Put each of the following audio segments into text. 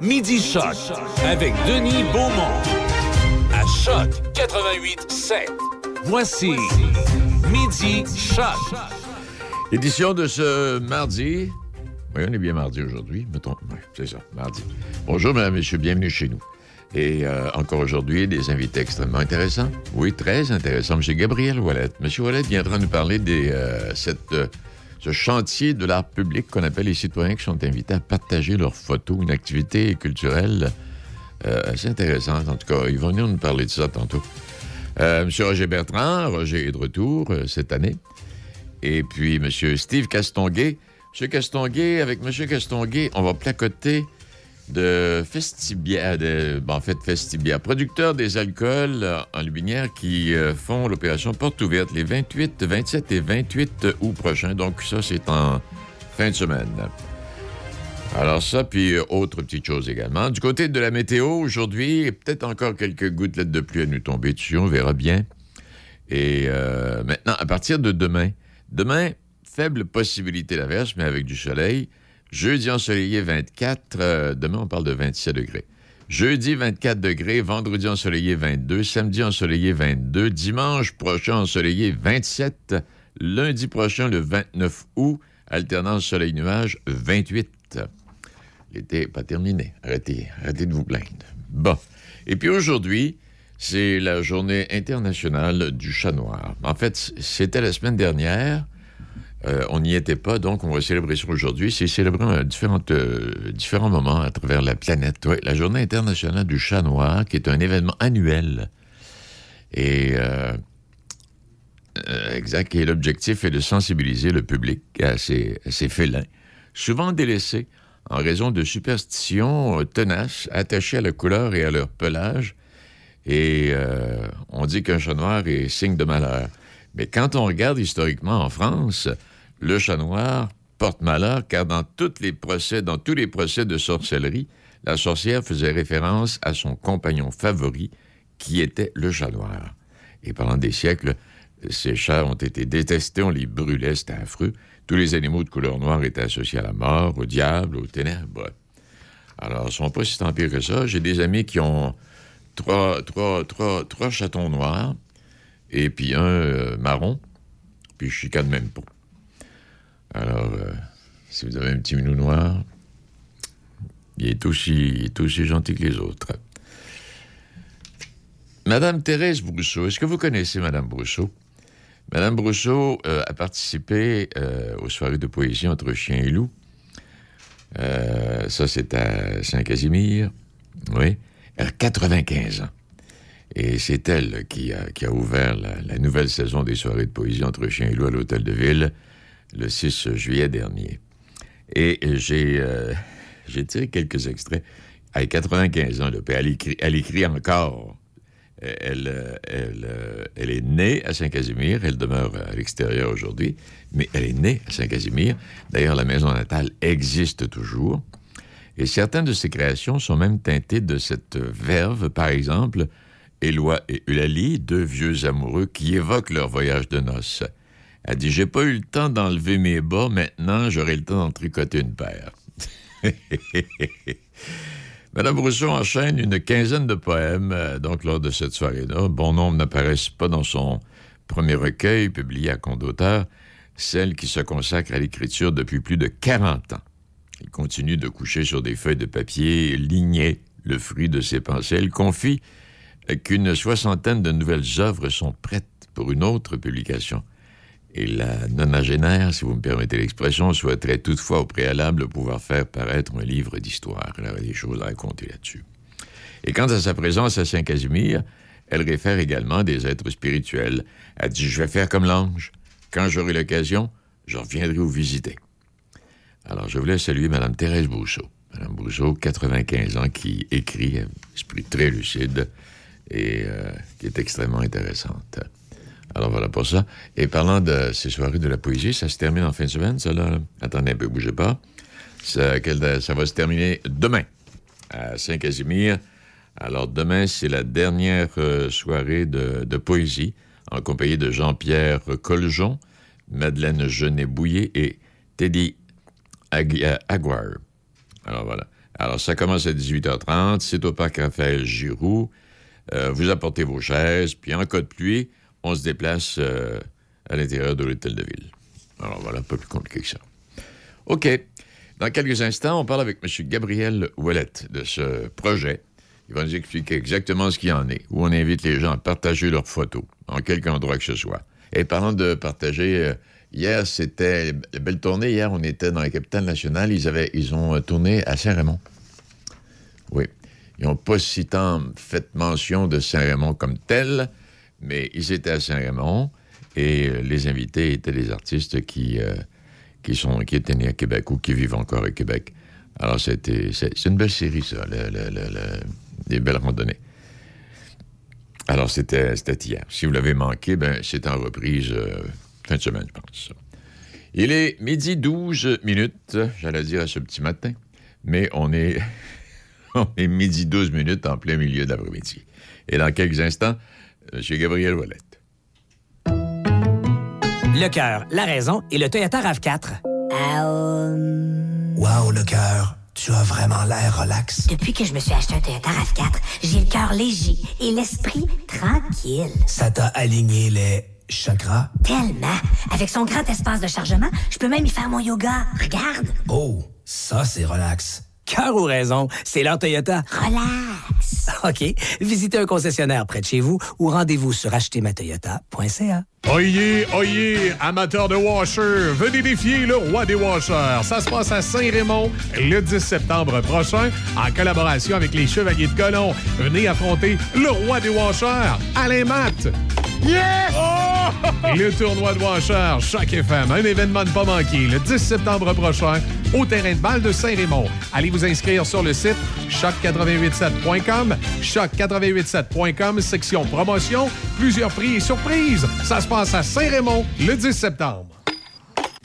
Midi Choc avec Denis Beaumont. À Choc 88 7. Voici Midi Choc. Édition de ce mardi. Oui, on est bien mardi aujourd'hui. Mettons, oui, c'est ça, mardi. Bonjour, mesdames, messieurs, bienvenue chez nous. Et euh, encore aujourd'hui, des invités extrêmement intéressants. Oui, très intéressants. M. Gabriel Wallet. M. Wallet viendra nous parler de euh, cette, euh, ce chantier de l'art public qu'on appelle les citoyens qui sont invités à partager leurs photos, une activité culturelle assez intéressante. En tout cas, ils vont venir nous parler de ça tantôt. M. Roger Bertrand, Roger est de retour cette année. Et puis M. Steve Castonguay. M. Castonguay, avec M. Castonguay, on va placoter de Festibia, de, ben, en fait Festibia, producteur des alcools euh, en Lubinière qui euh, font l'opération Porte ouverte les 28, 27 et 28 août prochains. Donc ça, c'est en fin de semaine. Alors ça, puis euh, autre petite chose également. Du côté de la météo, aujourd'hui, peut-être encore quelques gouttelettes de pluie à nous tomber dessus, on verra bien. Et maintenant, à partir de demain, demain, faible possibilité d'averse, mais avec du soleil. Jeudi ensoleillé 24. Euh, demain, on parle de 27 degrés. Jeudi 24 degrés, vendredi ensoleillé 22, samedi ensoleillé 22, dimanche prochain ensoleillé 27, lundi prochain le 29 août, alternance soleil-nuage 28. L'été n'est pas terminé. Arrêtez, arrêtez de vous plaindre. Bon. Et puis aujourd'hui, c'est la journée internationale du chat noir. En fait, c'était la semaine dernière. Euh, on n'y était pas, donc on va célébrer ça aujourd'hui. C'est célébré à euh, différents moments à travers la planète. la Journée internationale du chat noir, qui est un événement annuel. Et euh, exact. Et l'objectif est de sensibiliser le public à ces, félins, souvent délaissés en raison de superstitions tenaces attachées à la couleur et à leur pelage. Et on dit qu'un chat noir est signe de malheur. Mais quand on regarde historiquement en France, le chat noir porte malheur car dans, tous les procès, dans tous les procès de sorcellerie, la sorcière faisait référence à son compagnon favori, qui était le chat noir. Et pendant des siècles, ces chats ont été détestés, on les brûlait, c'était affreux. Tous les animaux de couleur noire étaient associés à la mort, au diable, aux ténèbres. Alors, ils sont pas si tant pire que ça. J'ai des amis qui ont trois, trois, trois, trois chatons noirs et puis un euh, marron, puis je chicane même pas. Alors, euh, si vous avez un petit minou noir, il est aussi, gentil que les autres. Madame Thérèse Brousseau, est-ce que vous connaissez Madame Brousseau? Madame Brousseau euh, a participé euh, aux soirées de poésie entre chien et loup. ça, c'est à Saint-Casimir. Oui. Elle a 95 ans. Et c'est elle qui a, ouvert la, la, nouvelle saison des soirées de poésie entre chien et loup à l'Hôtel de Ville le 6 juillet dernier. Et j'ai euh, tiré quelques extraits. À 95 ans, elle, écrit, encore. Elle, elle, elle, est née à Saint-Casimir, elle demeure à l'extérieur aujourd'hui, mais elle est née à Saint-Casimir. D'ailleurs, la maison natale existe toujours. Et certaines de ses créations sont même teintées de cette verve, par exemple, Éloi et Eulalie, deux vieux amoureux qui évoquent leur voyage de noces. Elle dit J'ai pas eu le temps d'enlever mes bas, maintenant j'aurai le temps d'en tricoter une paire. Madame Rousseau enchaîne une quinzaine de poèmes, euh, donc lors de cette soirée-là. Bon nombre n'apparaissent pas dans son premier recueil, publié à compte d'auteur, celle qui se consacre à l'écriture depuis plus de 40 ans. Il continue de coucher sur des feuilles de papier lignées le fruit de ses pensées. Elle confie qu'une soixantaine de nouvelles œuvres sont prêtes pour une autre publication. Et la nonagénaire, si vous me permettez l'expression, souhaiterait toutefois au préalable pouvoir faire paraître un livre d'histoire. Elle aurait des choses à raconter là-dessus. Et quant à sa présence à Saint-Casimir, elle réfère également des êtres spirituels. Elle dit Je vais faire comme l'ange. Quand j'aurai l'occasion, je reviendrai vous visiter. Alors, je voulais saluer Mme Thérèse Brousseau. Mme Brousseau, 95 ans, qui écrit, esprit très lucide et euh, qui est extrêmement intéressante. Alors voilà pour ça. Et parlant de ces soirées de la poésie, ça se termine en fin de semaine, ça là? Attendez un peu, bougez pas. Ça, va se terminer demain à Saint-Casimir. Alors demain, c'est la dernière euh, soirée de, poésie en compagnie de Jean-Pierre Coljon, Madeleine Genet-Bouillet et Teddy Aguirre. Alors voilà. Alors, ça commence à 18h30. C'est au parc Raphaël Giroux. Euh, vous apportez vos chaises, puis en cas de pluie, on se déplace euh, à l'intérieur de l'hôtel de ville. Alors voilà, pas plus compliqué que ça. OK. Dans quelques instants, on parle avec M. Gabriel Ouellette de ce projet. Il va nous expliquer exactement ce qu'il en est, où on invite les gens à partager leurs photos, en quelque endroit que ce soit. Et parlant de partager, euh, hier, c'était la belle tournée. Hier, on était dans la capitale nationale. Ils, avaient, ils ont tourné à Saint-Raymond. Oui. Ils n'ont pas si tant fait mention de Saint-Raymond comme tel, mais ils étaient à Saint-Raymond et euh, les invités étaient des artistes qui, euh, qui, sont, qui étaient nés à Québec ou qui vivent encore à Québec. Alors, c'était, c'est, une belle série, ça, des belles randonnées. Alors, c'était, c'était hier. Si vous l'avez manqué, ben, c'est en reprise euh, fin de semaine, je pense. Il est midi 12 minutes, j'allais dire à ce petit matin, mais on est On est midi 12 minutes en plein milieu de l'après-midi. Et dans quelques instants, M. Gabriel Wallet. Le cœur, la raison et le Toyota RAV4. Wow, le cœur. Tu as vraiment l'air relax. Depuis que je me suis acheté un Toyota RAV4, j'ai le cœur léger et l'esprit tranquille. Ça t'a aligné les chakras? Tellement. Avec son grand espace de chargement, je peux même y faire mon yoga. Regarde. Oh, ça c'est relax. Cœur ou raison, c'est leur Toyota. Relax. OK. Visitez un concessionnaire près de chez vous ou rendez-vous sur achetermatoyota.ca. Oyez, oyez, amateurs de washer, venez défier le roi des washers. Ça se passe à Saint-Raymond le 10 septembre prochain en collaboration avec les Chevaliers de Colomb. Venez affronter le roi des washers, Alain Matt. Yes! Oh! Le tournoi de washer, Choc FM, un événement de pas manquer le 10 septembre prochain au terrain de balle de Saint-Raymond. Allez vous inscrire sur le site choc887.com, choc887.com, section promotion, plusieurs prix et surprises. Ça se passe à Saint-Raymond le 10 septembre.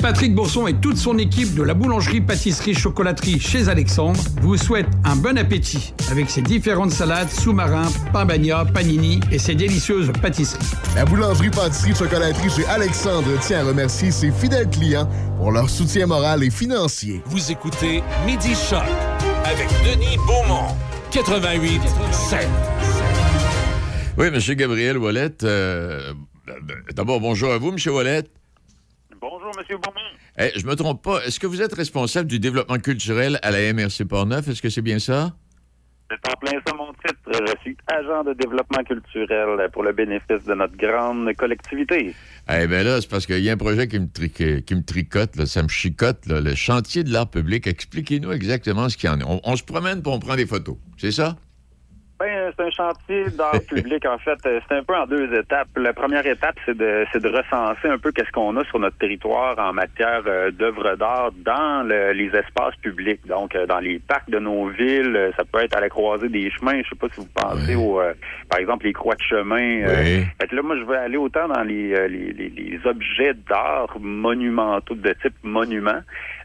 Patrick Bourson et toute son équipe de la boulangerie pâtisserie chocolaterie chez Alexandre vous souhaitent un bon appétit avec ses différentes salades, sous-marins, pain bagna, panini et ses délicieuses pâtisseries. La boulangerie pâtisserie chocolaterie chez Alexandre tient à remercier ses fidèles clients pour leur soutien moral et financier. Vous écoutez Midi Choc avec Denis Beaumont, 88 7. Oui, M. Gabriel Wallet. euh, D'abord, bonjour à vous, M. Wallet. Bonjour, M. Beaumont. Eh, je me trompe pas. Est-ce que vous êtes responsable du développement culturel à la MRC Portneuf? Est-ce que c'est bien ça? C'est en plein ça mon titre. Je suis agent de développement culturel pour le bénéfice de notre grande collectivité. Eh bien là, c'est parce qu'il y a un projet qui me, tri- qui me tricote, là, ça me chicote, là, le chantier de l'art public. Expliquez-nous exactement ce qu'il y en a. On, on se promène pour on prend des photos. C'est ça? Ben, c'est un chantier d'art public, en fait. Euh, C'est un peu en deux étapes. La première étape, c'est de, c'est de recenser un peu qu'est-ce qu'on a sur notre territoire en matière euh, d'œuvres d'art dans le- les espaces publics. Donc, euh, dans les parcs de nos villes, ça peut être à la croisée des chemins. Je sais pas si vous pensez Oui. au, euh, par exemple, les croix de chemin. Oui. Fait que là, moi, je vais aller autant dans les, les, les- les objets d'art monumentaux, de type monument,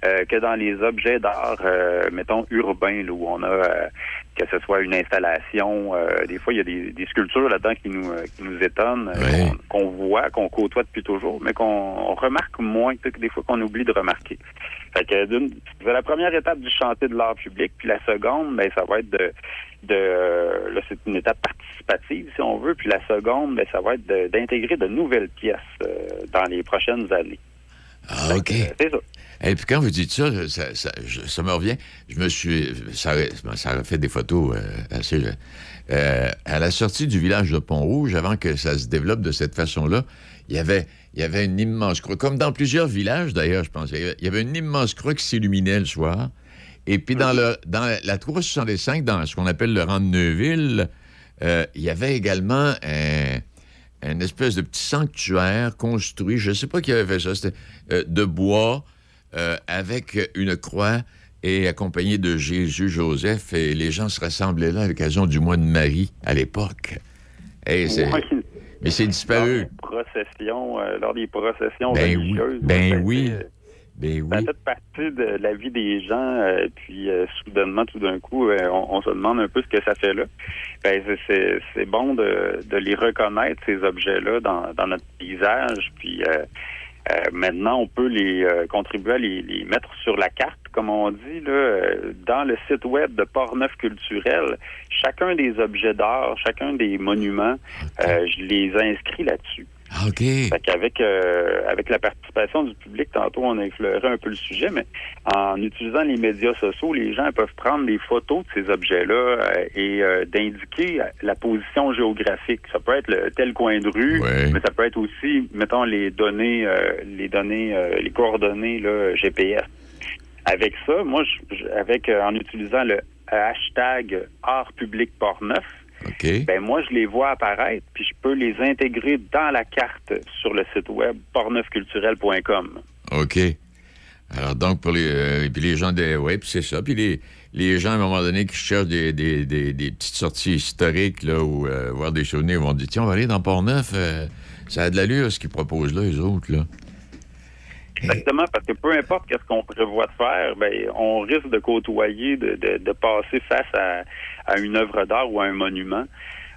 euh, que dans les objets d'art, euh, mettons, urbains, là, où on a, euh, que ce soit une installation. euh, des fois, il y a des, des sculptures là-dedans qui nous, euh, qui nous étonnent, euh, Oui. qu'on voit, qu'on côtoie depuis toujours, mais qu'on on remarque moins que des fois qu'on oublie de remarquer. Fait que d'une- c'est la première étape du chantier de l'art public, puis la seconde, ben, ça va être de, de là, c'est une étape participative, si on veut, puis la seconde, ben, ça va être de- d'intégrer de, nouvelles pièces euh, dans les prochaines années. Ah, OK. Euh, c'est ça. Et puis quand vous dites ça, ça, me revient. Je me suis. Ça, aurait fait des photos euh, assez. euh, à la sortie du village de Pont-Rouge, avant que ça se développe de cette façon-là, il y avait, il y avait une immense croix, comme dans plusieurs villages d'ailleurs, je pense. Il y avait- une immense croix qui s'illuminait le soir. Et puis dans, le, dans la 365, dans ce qu'on appelle le rang de Neuville, euh, il y avait également un, espèce de petit sanctuaire construit, je ne sais pas qui avait fait ça, c'était de bois euh, avec une croix et accompagné de Jésus, Joseph, et les gens se rassemblaient là à l'occasion du mois de Marie à l'époque. Mais c'est Lors disparu. des processions, euh, lors des processions Ben oui, religieuses. ben oui. été, euh, Ben Ça oui. fait partie de la vie des gens, euh, puis euh, soudainement, tout d'un coup, euh, on, on se demande un peu ce que ça fait là. Ben, c'est bon de, de les reconnaître, ces objets-là, dans, dans notre paysage, puis euh, maintenant, on peut les euh, contribuer à les, les mettre sur la carte, comme on dit, là, euh, dans le site web de Port-Neuf culturel. Chacun des objets d'art, chacun des monuments, euh, je les inscris là-dessus. Ah, OK. Fait qu'avec euh, avec la participation du public, tantôt on a effleuré un peu le sujet, mais en utilisant les médias sociaux, les gens peuvent prendre des photos de ces objets-là euh, et euh, d'indiquer la position géographique. Ça peut être le tel coin de rue, Ouais. mais ça peut être aussi, mettons, les données, euh, les données, euh, les coordonnées là, GPS. Avec ça, moi, je- avec euh, en utilisant le hashtag Art Public Port-Neuf, Ben moi, je les vois apparaître, puis je peux les intégrer dans la carte sur le site web portneufculturel.com. OK. Alors, donc, pour les, euh, puis les gens des. Oui, puis c'est ça. Puis les, les gens, à un moment donné, qui cherchent des, des, des, des petites sorties historiques, là, ou euh, voir des souvenirs, vont dire tiens, on va aller dans Port-Neuf. euh, ça a de l'allure, ce qu'ils proposent là, les autres, là. Exactement, parce que peu importe qu'est-ce qu'on prévoit de faire, ben on risque de côtoyer, de, de, de passer face à, à une œuvre d'art ou à un monument.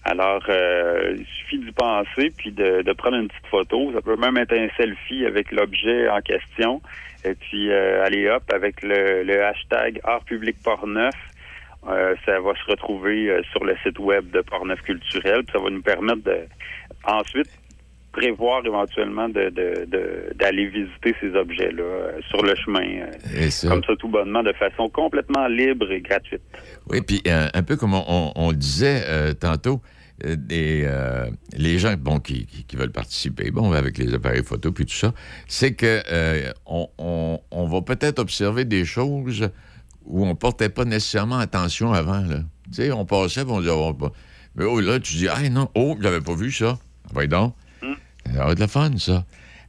Alors, euh, il suffit d'y penser, puis de, de prendre une petite photo. Ça peut même être un selfie avec l'objet en question. Et puis, euh, allez hop, avec le, le hashtag Art Public euh, ça va se retrouver euh, sur le site web de Portneuf Culturel. Puis ça va nous permettre de ensuite prévoir éventuellement de, de, de- d'aller visiter ces objets-là euh, sur le chemin, euh, ça. comme ça tout bonnement, de façon complètement libre et gratuite. Oui, puis euh, un peu comme on, disait tantôt, des, les gens bon, qui, qui- qui veulent participer, bon, avec les appareils photo puis tout ça, c'est que on, on- on va peut-être observer des choses où on portait pas nécessairement attention avant. Là. Tu sais, on passait, on disait, oh, bah. mais oh, là, tu dis, ah non, oh, j'avais pas vu ça. Voyons donc. Ça va être le fun, ça.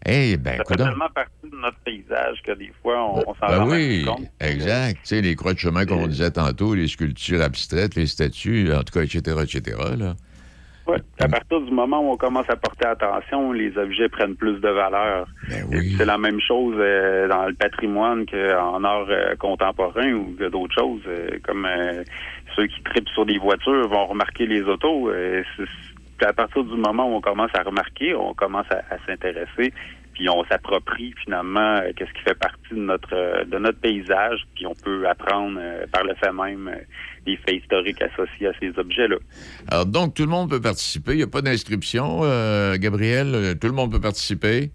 Eh ben, Ça fait tellement partie de notre paysage que des fois, on, on s'en Ben rend oui, compte. exact. Tu sais, les croix de chemin, comme on disait tantôt, les sculptures abstraites, les statues, en tout cas, etc., etc., là. Ouais. À partir du moment où on commence à porter attention, les objets prennent plus de valeur. Ben oui. C'est la même chose euh, dans le patrimoine qu'en art euh, contemporain ou que d'autres choses. euh, comme euh, ceux qui tripent sur des voitures vont remarquer les autos. C'est à partir du moment où on commence à remarquer, on commence à, s'intéresser, puis on s'approprie finalement euh, qu'est-ce qui fait partie de notre euh, de notre paysage, puis on peut apprendre euh, par le fait même des faits historiques associés à ces objets-là. Alors, donc, tout le monde peut participer. Il n'y a pas d'inscription, Gabriel. Tout le monde peut participer.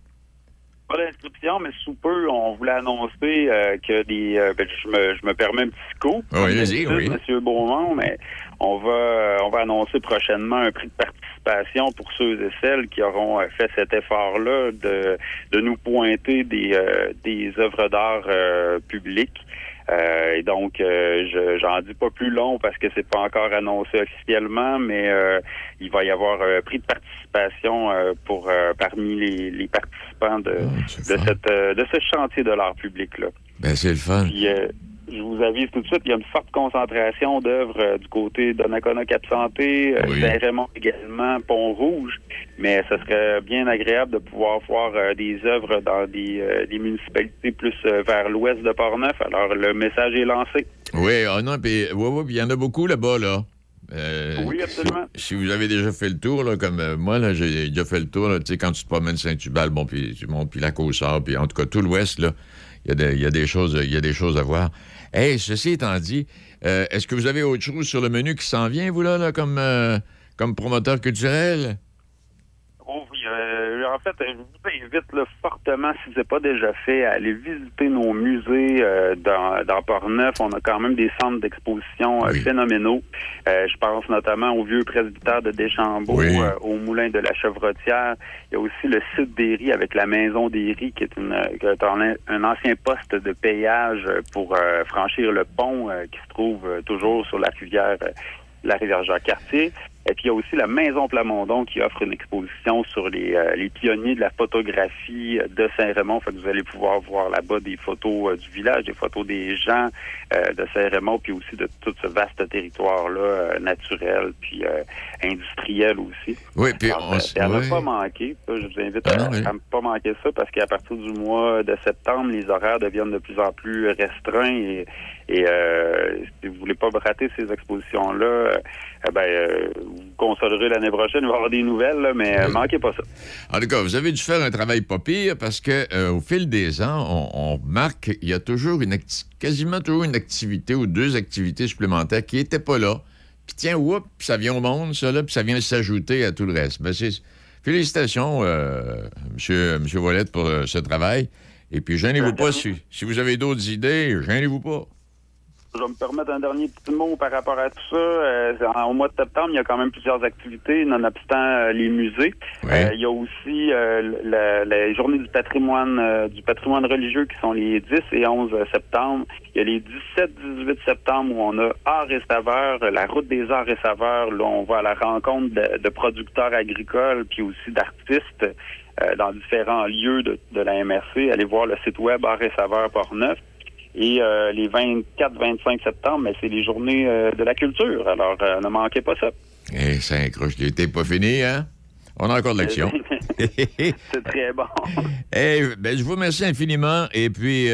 Pas d'inscription, mais sous peu, on voulait annoncer euh, que des. euh, ben, je, me, je me permets un petit coup. Oui, vas-y, oui. Monsieur Beaumont, mais on va, on va annoncer prochainement un prix de participation pour ceux et celles qui auront euh, fait cet effort-là de, de nous pointer des, euh, des œuvres d'art euh, publiques. Euh, et donc, euh, je j'en dis pas plus long parce que c'est pas encore annoncé officiellement, mais euh, il va y avoir un prix de participation euh, pour euh, parmi les, les participants de, Ah, de cette euh, de ce chantier de l'art public là. Ben, c'est le fun. Puis euh, je vous avise tout de suite, il y a une forte concentration d'œuvres euh, du côté de Nakona Cap Santé, euh, Oui. Saint-Raymond également, Pont-Rouge, mais ce serait bien agréable de pouvoir voir euh, des œuvres dans des, euh, des municipalités plus euh, vers l'ouest de Port-Neuf. Alors le message est lancé. Oui, ah non, puis ouais, ouais, il y en a beaucoup là-bas, là. Oui, absolument. Si, si vous avez déjà fait le tour, là, comme moi, là, j'ai déjà fait le tour, tu sais, quand tu te promènes Saint-Hubal, bon, puis tu montes, puis la Côte-Sard, puis en tout cas, tout l'Ouest, là, il y, a des- il y a des choses, il y a des choses à voir. Hey, ceci étant dit, est-ce que vous avez autre chose sur le menu qui s'en vient, vous, là, là, comme, comme promoteur culturel? Euh, en fait, je vous invite là, fortement, si ce n'est pas déjà fait, à aller visiter nos musées euh, dans, dans Port-Neuf. On a quand même des centres d'exposition euh, Oui. phénoménaux. Euh, je pense notamment au vieux presbytère de Deschambault, Oui. euh, au moulin de la Chevrotière. Il y a aussi le site des riz avec la maison des riz, qui est, une, qui est un, un ancien poste de payage euh, pour franchir le pont qui se trouve toujours sur la rivière, la rivière Jacques-Cartier. Et puis il y a aussi la Maison Plamondon qui offre une exposition sur les, euh, les pionniers de la photographie de Saint-Raymond. Fait que vous allez pouvoir voir là-bas des photos euh, du village, des photos des gens euh, de Saint-Raymond, puis aussi de tout ce vaste territoire-là euh, naturel, puis euh, industriel aussi. Oui, puis on ne ouais. pas manquer. Ça, je vous invite Ah à ne pas manquer ça parce qu'à partir du mois de septembre, les horaires deviennent de plus en plus restreints et, et euh, si vous voulez pas rater ces expositions-là, euh, ben, euh, vous consolerez l'année prochaine, il va y avoir des nouvelles, là, mais euh, manquez pas ça. En tout cas, vous avez dû faire un travail pas pire parce que euh, au fil des ans, on, on remarque qu'il y a toujours une quasiment toujours une activité ou deux activités supplémentaires qui n'étaient pas là. Puis tiens, whoop, ça vient au monde, ça là, puis ça vient s'ajouter à tout le reste. Ben, félicitations, monsieur, monsieur pour ce travail. Et puis, gênez-vous pas si, si vous avez d'autres idées, gênez-vous pas. Je vais me permettre un dernier petit mot par rapport à tout ça. Euh, en- au mois de septembre, il y a quand même plusieurs activités, nonobstant euh, les musées. Euh, il y a aussi euh, la, la journée du patrimoine euh, du patrimoine religieux qui sont les 10 et 11 septembre. Il y a les 17-18 septembre où on a Arts et Saveurs, euh, la route des Arts et Saveurs. Là, on va à la rencontre de, de producteurs agricoles puis aussi d'artistes euh, dans différents lieux de, de la MRC. Allez voir le site web Arts et Saveurs Port-Neuf. Et euh, les 24-25 septembre, ben, c'est les journées euh, de la culture. Alors, euh, ne manquez pas ça. Eh, ça accroche, t'es pas fini, hein? On a encore de l'action. c'est très bon. Eh, ben, je vous remercie infiniment. Et puis,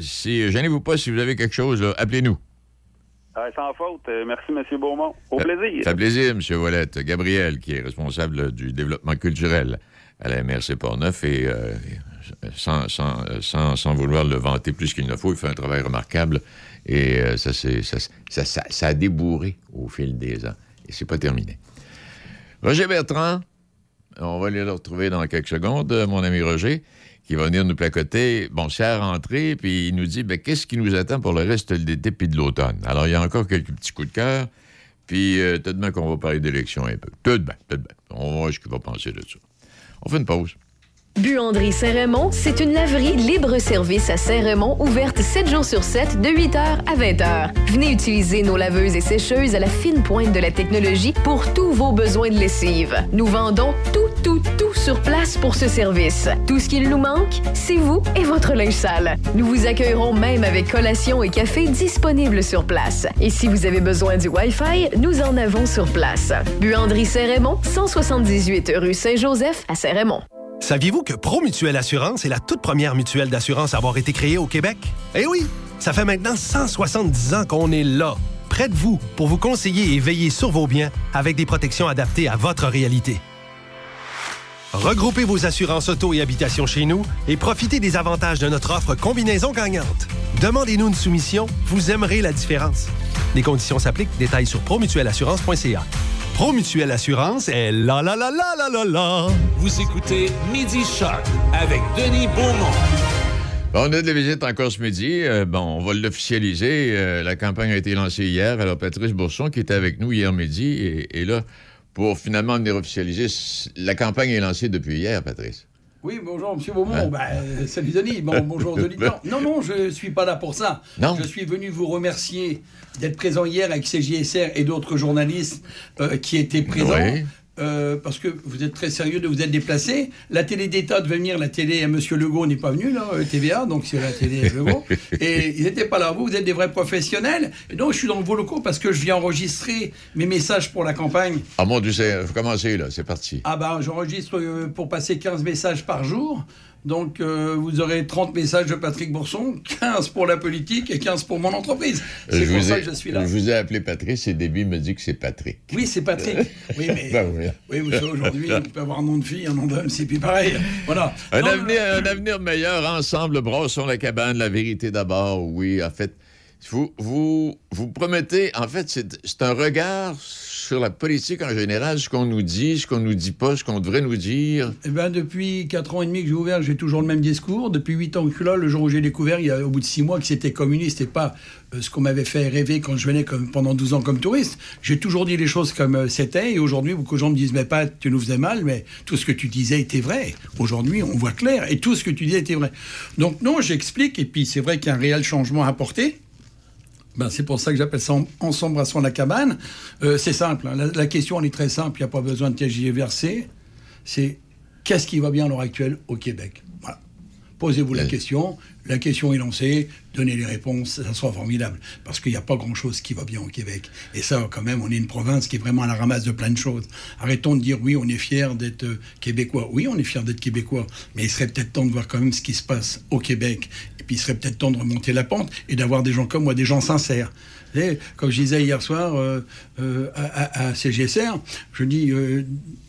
si, gênez-vous pas si vous avez quelque chose, appelez-nous. Euh, sans faute. Merci, M. Beaumont. Au plaisir. Ça plaisir, M. Ouellette. Gabriel, qui est responsable du développement culturel à la MRC Portneuf, et sans, sans, sans, sans vouloir le vanter plus qu'il ne faut, il fait un travail remarquable. Et euh, ça, c'est- ça, ça, ça, a débourré au fil des ans. Et c'est pas terminé. Roger Bertrand, on va aller le retrouver dans quelques secondes, euh, mon ami Roger, qui va venir nous placoter. Bon, c'est à la rentrée, puis il nous dit ben, qu'est-ce qui nous attend pour le reste de l'été puis de l'automne? Alors, il y a encore quelques petits coups de cœur, puis euh, tout de même qu'on va parler d'élection un peu. Tout de même, tout de même. On va voir ce qu'il va penser de ça. On fait une pause. Buanderie Saint-Raymond, c'est une laverie libre-service à Saint-Raymond, ouverte 7 jours sur 7, de 8h à 20h. Venez utiliser nos laveuses et sécheuses à la fine pointe de la technologie pour tous vos besoins de lessive. Nous vendons tout, tout, tout sur place pour ce service. Tout ce qu'il nous manque, c'est vous et votre linge sale. Nous vous accueillerons même avec collation et café disponibles sur place. Et si vous avez besoin du Wi-Fi, nous en avons sur place. Buanderie Saint-Raymond, 178 rue Saint-Joseph à Saint-Raymond. Saviez-vous que Promutuelle Assurance est la toute première mutuelle d'assurance à avoir été créée au Québec? Eh oui! Ça fait maintenant 170 ans qu'on est là, près de vous, pour vous conseiller et veiller sur vos biens avec des protections adaptées à votre réalité. Regroupez vos assurances auto et habitation chez nous et profitez des avantages de notre offre combinaison gagnante. Demandez-nous une soumission, vous aimerez la différence. Les conditions s'appliquent, détails sur promutuelleassurance.ca. Promutuelle Assurance est la la la la la la la. Vous écoutez Midi Shark avec Denis Beaumont. On a de la visite encore ce midi. Euh, bon, on va l'officialiser. Euh, la campagne a été lancée hier. Alors, Patrice Bourson, qui était avec nous hier midi, est, est là pour finalement venir officialiser. La campagne est lancée depuis hier, Patrice. Oui, bonjour, M. Beaumont. Ben, euh, salut, Denis. Bon, bonjour, Denis. Non, non, non, je ne suis pas là pour ça. Non? Je suis venu vous remercier d'être présent hier avec CJSR et d'autres journalistes euh, qui étaient présents. Oui. Euh, parce que vous êtes très sérieux de vous être déplacé. La télé d'État devait venir, la télé M. Legault n'est pas venu, là, euh, TVA, donc c'est la télé Legault. Et ils n'étaient pas là. Vous, vous êtes des vrais professionnels. Et donc, je suis dans vos locaux parce que je viens enregistrer mes messages pour la campagne. Ah mon Dieu, il faut commencer, là. C'est parti. Ah ben, j'enregistre euh, pour passer 15 messages par jour. Donc, euh, vous aurez 30 messages de Patrick Bourson, 15 pour la politique et 15 pour mon entreprise. C'est je pour vous ça ai, que je suis là. Je vous ai appelé Patrice et Déby me dit que c'est Patrick. Oui, c'est Patrick. Oui, mais Ben oui. oui, vous savez, aujourd'hui, on peut avoir un nom de fille, un nom d'homme, c'est plus pareil. Voilà. Un, Non, avenir, un avenir meilleur ensemble, brossons la cabane, la vérité d'abord, oui. En fait, vous, vous, vous promettez, en fait, c'est un regard sur la politique en général, ce qu'on nous dit, ce qu'on nous dit pas, ce qu'on devrait nous dire? Eh ben, depuis 4 ans et demi que j'ai ouvert, j'ai toujours le même discours. Depuis 8 ans que là, le jour où j'ai découvert, il y a, au bout de 6 mois, que c'était communiste et pas euh, ce qu'on m'avait fait rêver quand je venais comme, pendant 12 ans comme touriste. J'ai toujours dit les choses comme euh, c'était. Et aujourd'hui, beaucoup de gens me disent, mais pas, tu nous faisais mal, mais tout ce que tu disais était vrai. Aujourd'hui, on voit clair. Et tout ce que tu disais était vrai. Donc, non, j'explique. Et puis, c'est vrai qu'il y a un réel changement à apporter. Ben, c'est pour ça que j'appelle ça en- Ensemble à la cabane. Euh, c'est simple. hein. La, la question, elle est très simple. Il n'y a pas besoin de tergiverser. C'est qu'est-ce qui va bien à l'heure actuelle au Québec? Voilà. Posez-vous la question. La question est lancée. Donnez les réponses. Ça sera formidable. Parce qu'il n'y a pas grand-chose qui va bien au Québec. Et ça, quand même, on est une province qui est vraiment à la ramasse de plein de choses. Arrêtons de dire oui, on est fiers d'être euh, québécois. Oui, on est fiers d'être québécois. Mais il serait peut-être temps de voir quand même ce qui se passe au Québec. Et puis il serait peut-être temps de remonter la pente et d'avoir des gens comme moi, des gens sincères. Comme je disais hier soir euh, euh, à, CGSR, je dis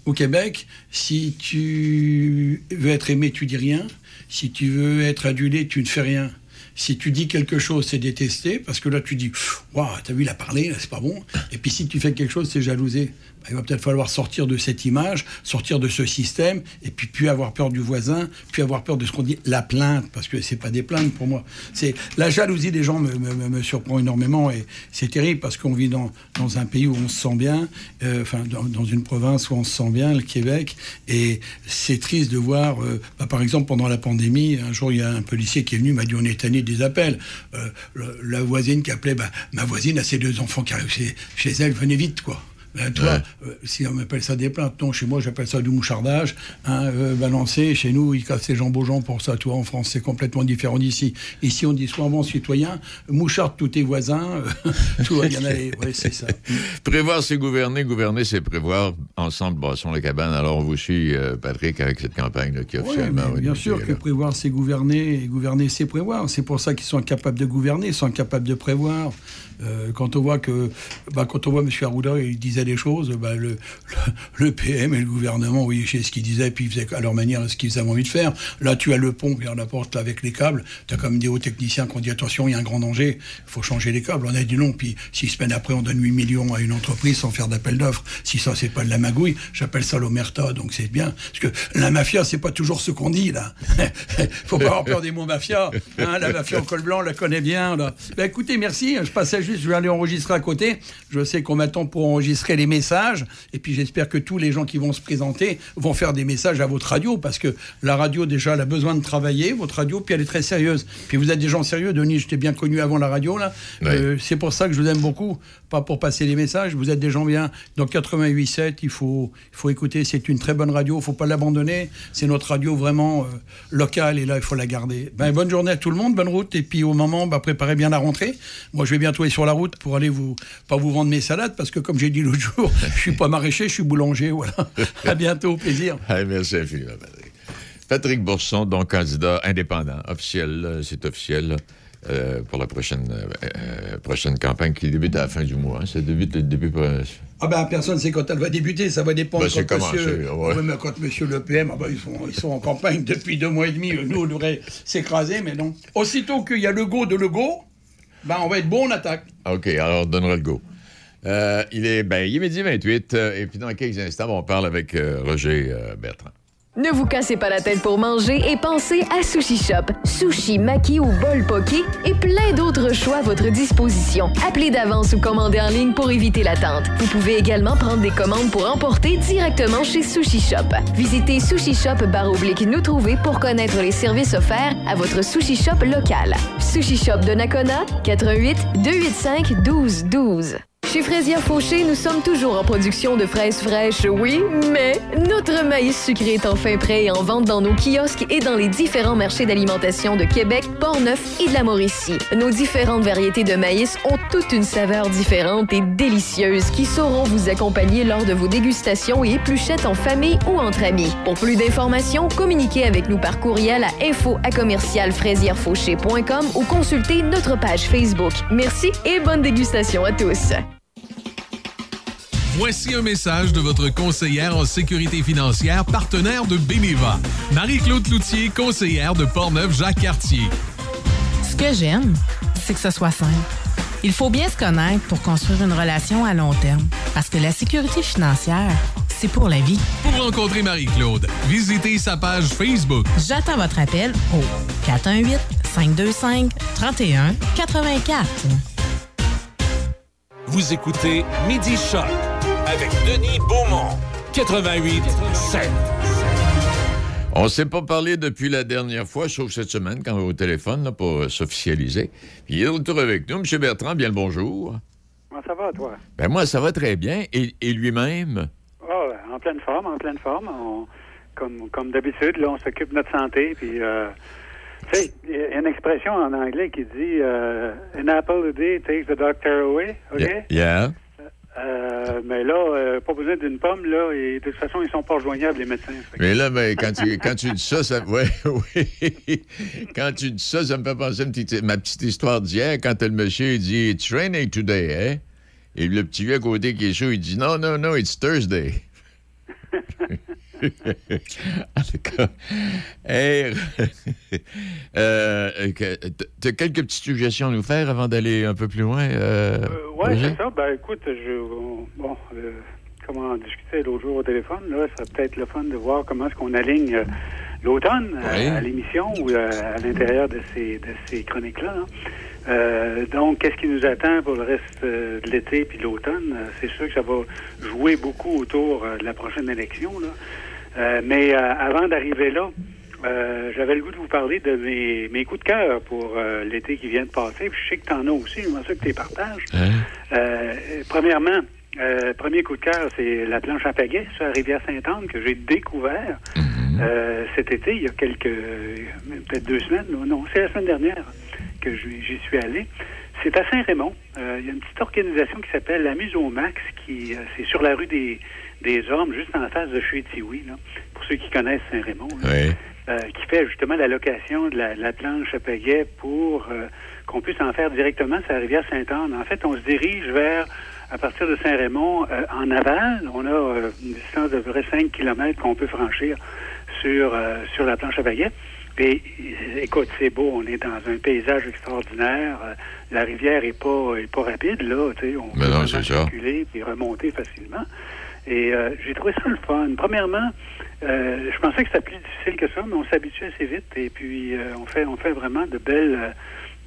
au Québec, si tu veux être aimé, tu dis rien. Si tu veux être adulé, tu ne fais rien. Si tu dis quelque chose, c'est détesté, parce que là, tu dis, waouh, t'as vu, il a parlé, c'est pas bon. Et puis si tu fais quelque chose, c'est jalousé. Bah, il va peut-être falloir sortir de cette image, sortir de ce système, et puis plus avoir peur du voisin, plus avoir peur de ce qu'on dit, la plainte, parce que c'est pas des plaintes pour moi. C'est la jalousie des gens me, me- me- surprend énormément, et c'est terrible parce qu'on vit dans, dans un pays où on se sent bien, euh, enfin dans, dans une province où on se sent bien, le Québec, et c'est triste de voir, euh, bah, par exemple pendant la pandémie, un jour il y a un policier qui est venu, m'a dit on est tanné des appels. Euh, la voisine qui appelait, bah, ma voisine a ses deux enfants qui arrivent chez elle, venez vite quoi. Ben, toi, euh, si on appelle ça des plaintes, non, chez moi j'appelle ça du mouchardage, hein, euh, balancé, chez nous ils cassent les jambes aux gens pour ça, toi en France c'est complètement différent d'ici. Ici on dit bon citoyen, moucharde tous tes voisins, euh, tout va bien aller, ouais, c'est ça. Prévoir, c'est gouverner. Gouverner, c'est prévoir. Ensemble, brassons la cabane. Alors, on vous suit, euh, Patrick, avec cette campagne là, qui Ouais, officiellement... bien sûr que prévoir, c'est gouverner, et gouverner, c'est prévoir. C'est pour ça qu'ils sont incapables de gouverner, ils sont incapables de prévoir. Quand on voit que, bah, quand on voit M. Arruda, il disait des choses, bah, le, PM et le gouvernement, oui, sais ce qu'ils disaient, puis ils faisaient à leur manière ce qu'ils avaient envie de faire. Là, tu as le pont vers la porte avec les câbles. Tu as comme des hauts techniciens qui ont dit attention, il y a un grand danger, il faut changer les câbles. On a dit non, puis six semaines après, on donne 8 millions à une entreprise sans faire d'appel d'offres. Si ça, c'est pas de la magouille, j'appelle ça l'omerta, donc c'est bien. Parce que la mafia, c'est pas toujours ce qu'on dit, là. faut pas avoir peur des mots mafia. hein. la mafia au col blanc, on la connaît bien, là. Ben, écoutez, merci. Je passais juste, je vais aller enregistrer à côté. Je sais qu'on m'attend pour enregistrer les messages. Et puis j'espère que tous les gens qui vont se présenter vont faire des messages à votre radio, parce que la radio, déjà, elle a besoin de travailler, votre radio, puis elle est très sérieuse. Puis vous êtes des gens sérieux. Denis, je t'ai bien connu avant la radio, là. Euh, c'est pour ça que je vous aime beaucoup. Pas pour passer les messages. Vous êtes des gens bien. Dans 88.7, il faut, il faut écouter. C'est une très bonne radio. Il faut pas l'abandonner. C'est notre radio vraiment euh, locale. Et là, il faut la garder. Ben, bonne journée à tout le monde. Bonne route. Et puis, au moment, ben, préparez bien la rentrée. Moi, je vais bientôt aller sur la route pour aller vous, pas vous vendre mes salades. Parce que, comme j'ai dit l'autre jour, je suis pas maraîcher, je suis boulanger. Voilà. à bientôt. Au plaisir. Allez, merci infiniment, Patrick. Patrick Bourson, donc candidat indépendant, officiel, euh, c'est officiel, euh, pour la prochaine, euh, prochaine campagne qui débute à la fin du mois. hein. Ça débute le début. Ah ben personne ne sait quand elle va débuter, ça va dépendre Ben, quand, monsieur, ouais. Ouais, mais quand monsieur Le PM, ah ben, ils, sont, ils sont en campagne depuis deux mois et demi, nous on devrait s'écraser, mais non. Aussitôt qu'il y a le go de le go, ben on va être bon, on attaque. OK, alors on donnera le go. Euh, il, est, ben, il est midi 28, euh, et puis dans quelques instants, on parle avec euh, Roger Bertrand. Ne vous cassez pas la tête pour manger et pensez à Sushi Shop. Sushi, maki ou bol poké et plein d'autres choix à votre disposition. Appelez d'avance ou commandez en ligne pour éviter l'attente. Vous pouvez également prendre des commandes pour emporter directement chez Sushi Shop. Visitez Sushi Shop oblique nous trouver pour connaître les services offerts à votre Sushi Shop local. Sushi Shop de Nakona, 88 285 12 12. Chez Fraisière Fauché, nous sommes toujours en production de fraises fraîches, oui, mais notre maïs sucré est enfin prêt et en vente dans nos kiosques et dans les différents marchés d'alimentation de Québec, Portneuf et de la Mauricie. Nos différentes variétés de maïs ont toute une saveur différente et délicieuse qui sauront vous accompagner lors de vos dégustations et épluchettes en famille ou entre amis. Pour plus d'informations, communiquez avec nous par courriel à info ou consultez notre page Facebook. Merci et bonne dégustation à tous. Voici un message de votre conseillère en sécurité financière, partenaire de Beneva. Marie-Claude Cloutier, conseillère de Portneuf-Jacques-Cartier. Ce que j'aime, c'est que ce soit simple. Il faut bien se connaître pour construire une relation à long terme. Parce que la sécurité financière, c'est pour la vie. Pour rencontrer Marie-Claude, visitez sa page Facebook. J'attends votre appel au 418-525-3184. Vous écoutez Midi Choc avec Denis Beaumont. 88 7. On ne s'est pas parlé depuis la dernière fois, sauf cette semaine, quand on est au téléphone là, pour euh, s'officialiser. Puis il est de retour avec nous. M. Bertrand, bien le bonjour. Comment ça va, toi? Ben moi, ça va très bien. Et, et lui-même? Ah, en pleine forme, en pleine forme. On- comme comme d'habitude, là, on s'occupe de notre santé. Puis, euh, tu sais, il y a une expression en anglais qui dit euh, An apple a day takes the doctor away. OK? Yeah. Euh, mais là, euh, pas besoin d'une pomme, là, et de toute façon, ils sont pas rejoignables, les médecins. Que- Mais là, ben, quand, tu, quand tu dis ça, ça. Ouais, oui. Quand tu dis ça, ça me fait penser à petite- ma petite histoire d'hier, quand le monsieur il dit It's raining today, hein? Et le petit vieux à côté qui est chaud, il dit Non, non, non, it's Thursday. en tout cas, hey, euh, que- t'as quelques petites suggestions à nous faire avant d'aller un peu plus loin? Euh, Oui, Roger? c'est ça. Ben, écoute, je, bon, euh, comment on discutait l'autre jour au téléphone, là, ça serait peut-être le fun de voir comment est-ce qu'on aligne euh, l'automne euh, Oui. à l'émission ou euh, à l'intérieur de ces, de ces chroniques-là. hein. Euh, donc, qu'est-ce qui nous attend pour le reste euh, de l'été puis de l'automne? Euh, c'est sûr que ça va jouer beaucoup autour euh, de la prochaine élection. Là. Euh, mais euh, avant d'arriver là, euh, j'avais le goût de vous parler de mes, mes coups de cœur pour l'été qui vient de passer. Puis je sais que tu en as aussi, j'aimerais ça que tu les partages. Euh, premièrement, premier coup de cœur, c'est la planche à pagaie sur la rivière Sainte-Anne que j'ai découvert euh, cet été, il y a quelques, euh, peut-être deux semaines. Non, non, c'est la semaine dernière que j'y suis allé. C'est à Saint-Raymond. Euh, il y a une petite organisation qui s'appelle la Muse au Max, qui c'est sur la rue des, des Ormes, juste en face de chez Tiwi, là, pour ceux qui connaissent Saint-Raymond. Oui. Euh, qui fait justement la location de la, la planche à pagaie pour euh, qu'on puisse en faire directement sur la rivière Sainte-Anne. En fait, on se dirige vers, à partir de Saint-Raymond, euh, en aval. On a euh, une distance de près 5 km qu'on peut franchir sur, euh, sur la planche à pagaie. Et euh, écoute, c'est beau, on est dans un paysage extraordinaire. La rivière est pas est pas rapide, là. tu sais, On Mais peut non, circuler puis remonter facilement. Et euh, j'ai trouvé ça le fun. Premièrement, euh, je pensais que c'était plus difficile que ça, mais on s'habitue assez vite et puis euh, on fait on fait vraiment de belles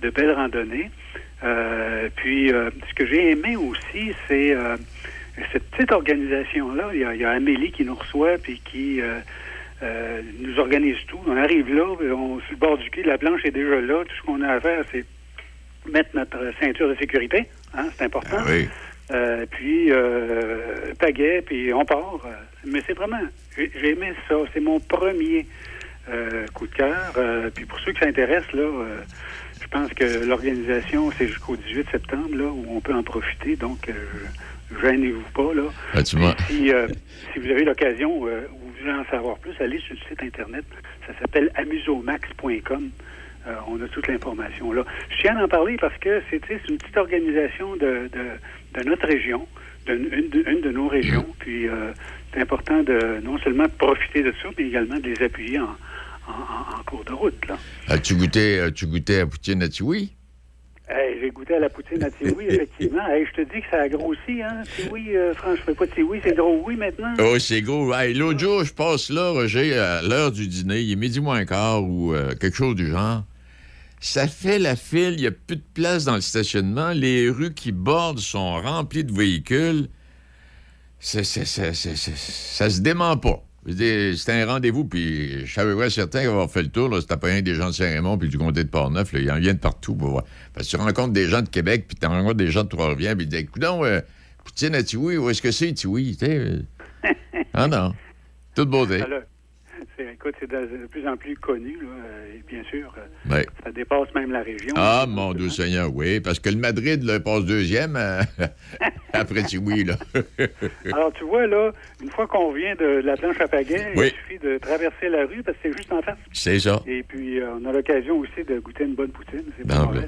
de belles randonnées. Euh, puis euh, ce que j'ai aimé aussi, c'est euh, cette petite organisation-là. Il y, a, il y a Amélie qui nous reçoit puis qui nous organise tout. On arrive là, on sur le bord du quai, la planche est déjà là. Tout ce qu'on a à faire, c'est mettre notre ceinture de sécurité. Hein, c'est important. oui. Euh, puis euh, pagaie, puis on part. Mais c'est vraiment, j'ai aimé ça. C'est mon premier euh, coup de cœur. Euh, puis pour ceux qui s'intéressent, là, je pense que l'organisation, c'est jusqu'au 18 septembre, là, où on peut en profiter. Donc, gênez-vous pas, là. Ah, tu Si, si vous avez l'occasion ou vous voulez en savoir plus, allez sur le site Internet. Ça s'appelle amusomax.com. Euh, on a toute l'information là. Je tiens à en parler parce que c'est une petite organisation de, de, de notre région, une, de- une de nos régions. Puis euh, c'est important de non seulement profiter de ça, mais également de les appuyer en, en, en- en cours de route. As-tu goûté, à Poutine à? Hey, J'ai goûté à la poutine à Tiwi, effectivement. Hey, je te dis que ça a grossi, hein? Tiwi, euh, franchement, pas Tiwi, c'est gros oui maintenant. Oh, c'est gros. Hey, L'autre jour, je passe là, Roger, à l'heure du dîner, il est midi moins quart ou euh, quelque chose du genre. Ça fait la file, il n'y a plus de place dans le stationnement. Les rues qui bordent sont remplies de véhicules. Ça se dément pas. C'était un rendez-vous, puis je savais pas certain avoir fait le tour. C'était pas rien des gens de Saint-Raymond puis du comté de Portneuf. Il y en vient de partout pour voir. Parce que tu rencontres des gens de Québec, puis tu rencontres des gens de Trois-Rivières, puis ils disent Écoute, euh, Poutine à Tiwi, où est-ce que c'est? Tu sais, euh, ah non. Toute beauté. Écoute, c'est de, plus en plus connu, là, euh, et bien sûr, euh, Ouais. ça dépasse même la région. Ah, mon Dieu Seigneur, oui. Parce que le Madrid là, passe deuxième euh, après Tiwi, là. Alors, tu vois, là, une fois qu'on revient de la planche à pagaie, Oui. il suffit de traverser la rue parce que c'est juste en face. C'est ça. Et puis, euh, on a l'occasion aussi de goûter une bonne poutine. C'est pas En ça.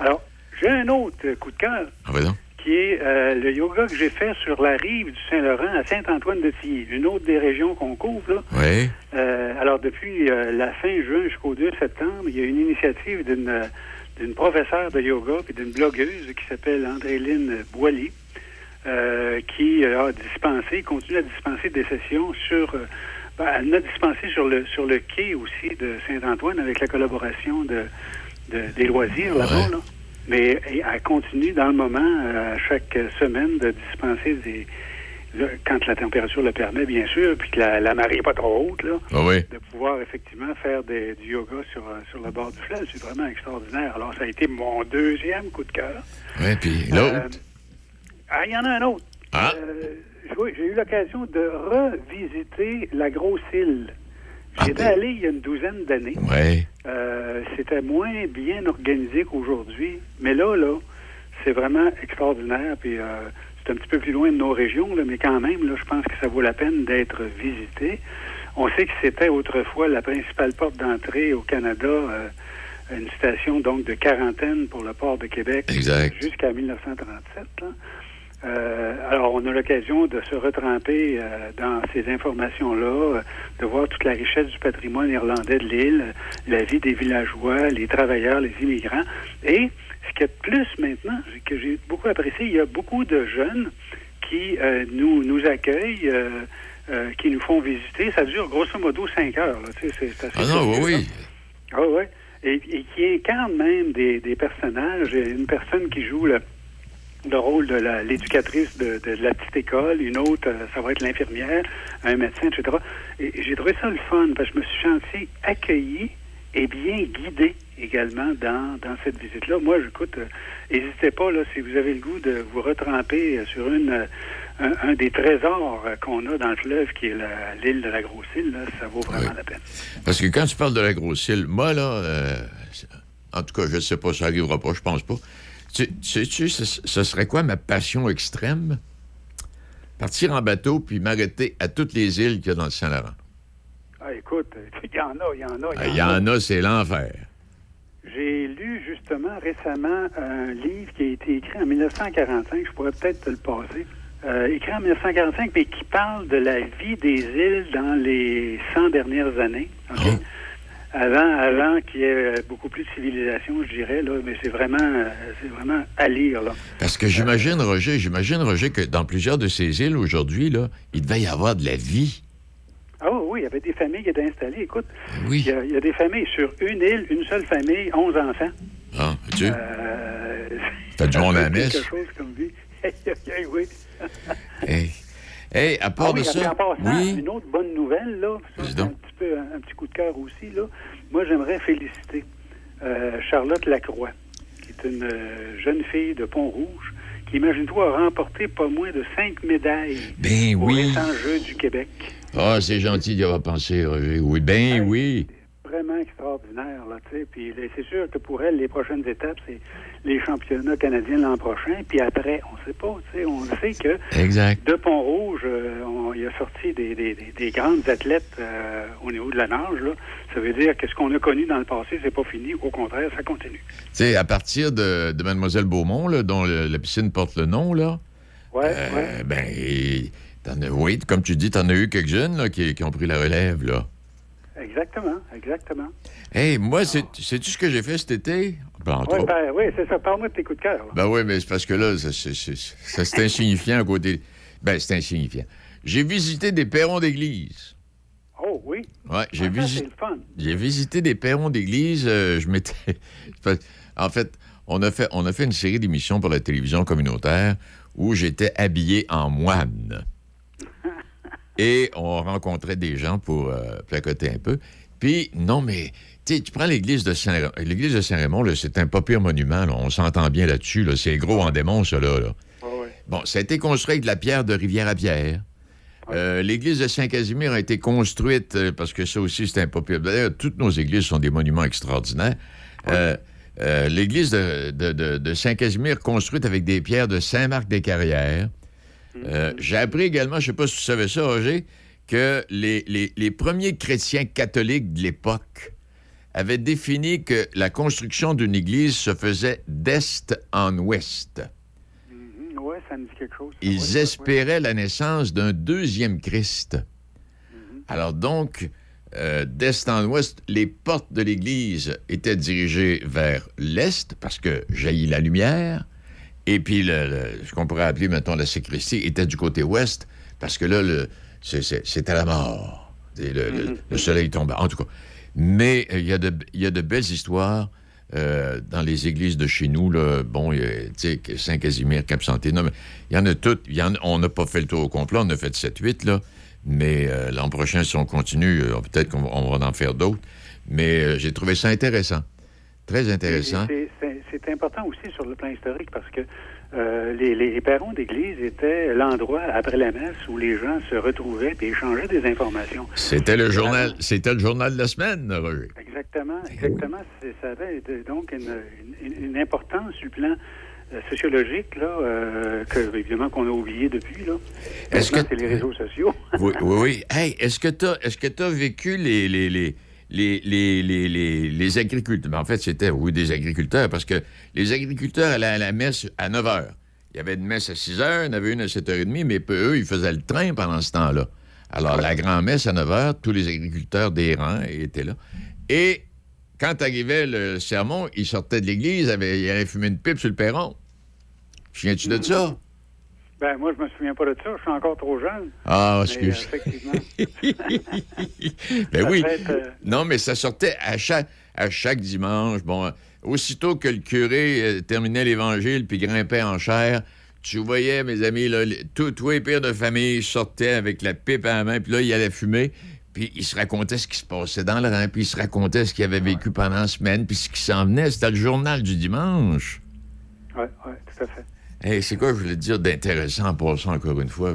Alors, j'ai un autre coup de cœur Ah, vas-y donc. Qui est euh, le yoga que j'ai fait sur la rive du Saint-Laurent à Saint-Antoine-de-Tilly, une autre des régions qu'on couvre, là. Oui. Euh, alors, depuis euh, la fin juin jusqu'au 2 septembre, il y a une initiative d'une d'une professeure de yoga et d'une blogueuse qui s'appelle Andréline Boilly, qui a dispensé, continue à dispenser des sessions sur... ben, elle a dispensé sur le, sur le quai aussi de Saint-Antoine avec la collaboration de, de- des loisirs là-bas. là. Mais elle continue dans le moment, euh, à chaque semaine, de dispenser des... quand la température le permet, bien sûr, puis que la, la marée n'est pas trop haute, là, Ah oui. de pouvoir effectivement faire des- du yoga sur, euh, sur le bord du fleuve. C'est vraiment extraordinaire. Alors, ça a été mon deuxième coup de cœur. Oui, puis l'autre? Euh, ah, il y en a un autre. Ah. Euh, oui, j'ai eu l'occasion de revisiter la grosse île. J'étais allé il y a une douzaine d'années. Euh, C'était moins bien organisé qu'aujourd'hui. Mais là, là, c'est vraiment extraordinaire. Puis euh, c'est un petit peu plus loin de nos régions, là, mais quand même, là, je pense que ça vaut la peine d'être visité. On sait que c'était autrefois la principale porte d'entrée au Canada, euh, une station donc de quarantaine pour le port de Québec jusqu'à 1937. là. Euh, alors, on a l'occasion de se retremper euh, dans ces informations-là, euh, de voir toute la richesse du patrimoine irlandais de l'île, la vie des villageois, les travailleurs, les immigrants. Et ce qu'il y a de plus maintenant, que j'ai beaucoup apprécié, il y a beaucoup de jeunes qui nous, nous accueillent, qui nous font visiter. Ça dure grosso modo cinq heures. Là, tu sais, c'est, c'est assez Ah non, oui, oui. Ah ouais. Et, et qui incarne même des, des personnages. Une personne qui joue le, le rôle de l'éducatrice de, de la petite école, une autre, euh, ça va être l'infirmière, un médecin, etc. Et j'ai trouvé ça le fun parce que je me suis senti accueilli et bien guidé également dans, dans cette visite-là. Moi, j'écoute, euh, n'hésitez pas, là, si vous avez le goût de vous retremper euh, sur une, euh, un, un des trésors euh, qu'on a dans le fleuve, qui est l'île de la Grosse-Île, ça vaut vraiment la peine. Parce que quand tu parles de la grosse île, moi, là, euh, en tout cas, je ne sais pas, ça n'arrivera pas, je pense pas. Tu sais-tu, ce, ce serait quoi ma passion extrême? Partir en bateau puis m'arrêter à toutes les îles qu'il y a dans le Saint-Laurent. Ah, écoute, il y en a, il y en a, Ah, Il y en a, c'est l'enfer. J'ai lu justement récemment un livre qui a été écrit en 1945, je pourrais peut-être te le passer, euh, écrit en 1945, mais qui parle de la vie des îles dans les 100 dernières années. OK? Avant, avant qu'il y ait beaucoup plus de civilisation, je dirais, là, mais c'est vraiment, euh, c'est vraiment à lire. Là. Parce que j'imagine, Roger, j'imagine, Roger, que dans plusieurs de ces îles aujourd'hui, là, il devait y avoir de la vie. Ah oui, il y avait des familles qui étaient installées. Écoute, Oui. il, y a, il y a des familles sur une île, une seule famille, 11 enfants. Ah, tu Euh, Fait du monde à la quelque messe. chose comme oui. Hey. Hey, à part Ah oui, de ça. oui. une autre bonne nouvelle, là, peu un, un petit coup de cœur aussi, là. Moi, j'aimerais féliciter euh, Charlotte Lacroix, qui est une euh, jeune fille de Pont-Rouge, qui, imagine-toi, a remporté pas moins de cinq médailles Ben aux oui. Jeux du Québec. Ah, c'est gentil d'y avoir pensé, Roger. Oui, ben oui. Vraiment extraordinaire, là, tu sais. Puis c'est sûr que pour elle, les prochaines étapes, c'est les championnats canadiens l'an prochain. Puis après, on sait pas, tu sais. On sait que Exact. de Pont-Rouge, euh, on- il a sorti des, des- des- des grandes athlètes euh, au niveau de la nage, là. Ça veut dire que ce qu'on a connu dans le passé, c'est pas fini. Au contraire, ça continue. Tu sais, à partir de, de Mademoiselle Beaumont, là, dont le- la piscine porte le nom, là, Ouais, euh, ouais. ben, et t'en as, oui, comme tu dis, t'en as eu quelques-unes là, qui, qui ont pris la relève, là. Exactement, exactement. Hey, moi, c'est- sais-tu ce que j'ai fait cet été? Ben, autres. ben, oui, c'est ça. Parle-moi de tes coups de cœur. là. Ben oui, mais c'est parce que là, ça, c'est- c'est ça, c'est insignifiant à côté. Ben, c'est insignifiant. J'ai visité des perrons d'église. Oh oui. Ouais, j'ai Ah, c'est le fun. J'ai visité des perrons d'église. euh, je m'étais. en fait, on a fait, on a fait une série d'émissions pour la télévision communautaire où j'étais habillé en moine. Et on rencontrait des gens pour euh, placoter un peu. Puis, non, mais, tu sais, tu prends l'église de Saint-Raymond. L'église de Saint-Raymond, c'est un pas pire monument. là. On s'entend bien là-dessus. là. C'est gros en démon, ça, là. là. Bon, ça a été construit avec de la pierre de Rivière-à-Pierre. Euh, l'église de Saint-Casimir a été construite, euh, parce que ça aussi, c'est pire. D'ailleurs, toutes nos églises sont des monuments extraordinaires. Euh, l'église de, de- de- de Saint-Casimir, construite avec des pierres de Saint-Marc-des-Carrières. Euh, J'ai appris également, je ne sais pas si tu savais ça, Roger, que les, les- les premiers chrétiens catholiques de l'époque avaient défini que la construction d'une église se faisait d'est en ouest. Ouais, ça me dit quelque chose. Ils espéraient la naissance d'un deuxième Christ. Alors donc, euh, d'est en ouest, les portes de l'Église étaient dirigées vers l'est, parce que jaillit la lumière, et puis le- le- ce qu'on pourrait appeler, maintenant la sacristie, était du côté ouest, parce que là, le- c'est- c'est- c'était la mort. Et Le, le- le soleil tombait. En tout cas. Mais euh, il y, a de- il y a de belles histoires euh, dans les églises de chez nous. Là. Bon, y Saint-Casimir, Cap-Santé. Non, mais il y en a toutes. Il y en- on n'a pas fait le tour au complet. On a fait 7-8, là. Mais euh, l'an prochain, si on continue, euh, peut-être qu'on va, on va en faire d'autres. Mais euh, j'ai trouvé ça intéressant. Très intéressant. C'est- important aussi sur le plan historique parce que euh, les, les perrons d'église étaient l'endroit après la messe où les gens se retrouvaient et échangeaient des informations. C'était le journal, c'était le journal de la semaine, Roger. Exactement, exactement. C'est- Ça avait donc une, une- une importance sur le plan euh, sociologiques, là, euh, que, évidemment, qu'on a oublié depuis, là. Est-ce que- c'est les réseaux sociaux. Oui, oui, oui. Hey, est-ce que tu as, est-ce que t'as vécu les, les, les, les, agriculteurs? Ben, en fait, c'était, oui, des agriculteurs, parce que les agriculteurs allaient à la messe à 9 h. Il y avait une messe à 6 h, il y en avait une à 7 h 30, mais eux, ils faisaient le train pendant ce temps-là. Alors, la grand-messe à 9 h, tous les agriculteurs des rangs étaient là. Et quand arrivait le sermon, ils sortaient de l'église, ils allaient fumer une pipe sur le perron. Viens-tu de ça? Ben, moi, je me souviens pas de ça. Je suis encore trop jeune. Ah, Mais, excuse. euh, effectivement. Ben Ça oui. être, euh, Non, mais ça sortait à chaque, à chaque dimanche. Bon, aussitôt que le curé euh, terminait l'évangile puis grimpait en chair, tu voyais, mes amis, là, les- tous tous les pères de famille sortaient avec la pipe à la main, puis là, il allait fumer. Puis il se racontait ce qui se passait dans le rang, puis il se racontait ce qu'il avait vécu pendant la semaine, puis ce qui s'en venait. C'était le journal du dimanche. Oui, oui, tout à fait. Hey, c'est quoi, je voulais te dire d'intéressant en passant encore une fois?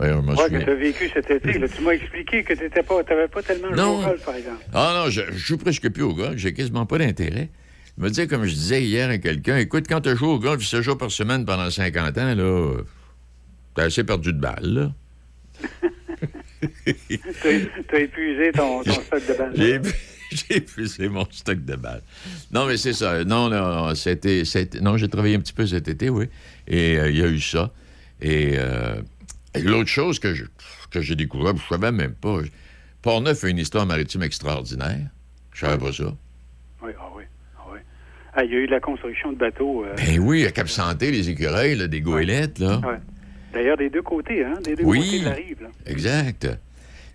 Je m'en Ouais, que tu as vécu cet été. Là, tu m'as expliqué que tu n'avais pas, tellement joué au golf, par exemple. Ah non, je, je joue presque plus au golf. J'ai quasiment pas d'intérêt. Je me disais, comme je disais hier à quelqu'un, écoute, quand tu joues au golf 7 jours par semaine pendant 50 ans, là, t'as assez perdu de balles, là. tu as épuisé ton, ton stock de balles. J'ai épu- j'ai épuisé mon stock de balles. Non, mais c'est ça. Non, non, non, c'était, c'était- non, j'ai travaillé un petit peu cet été, oui. Et euh, il y a eu ça. Et, euh, et l'autre chose que, je- que j'ai découvert, je ne savais même pas. Port-Neuf a une histoire maritime extraordinaire. Je savais pas ça. Oui, ah oui. Ah il y a eu de la construction de bateaux. euh, Ben oui, à Cap-Santé, les écureuils, là, des goélettes, là. ouais. D'ailleurs, des deux côtés, hein? Des deux Oui. côtés de la rive. Là. Exact.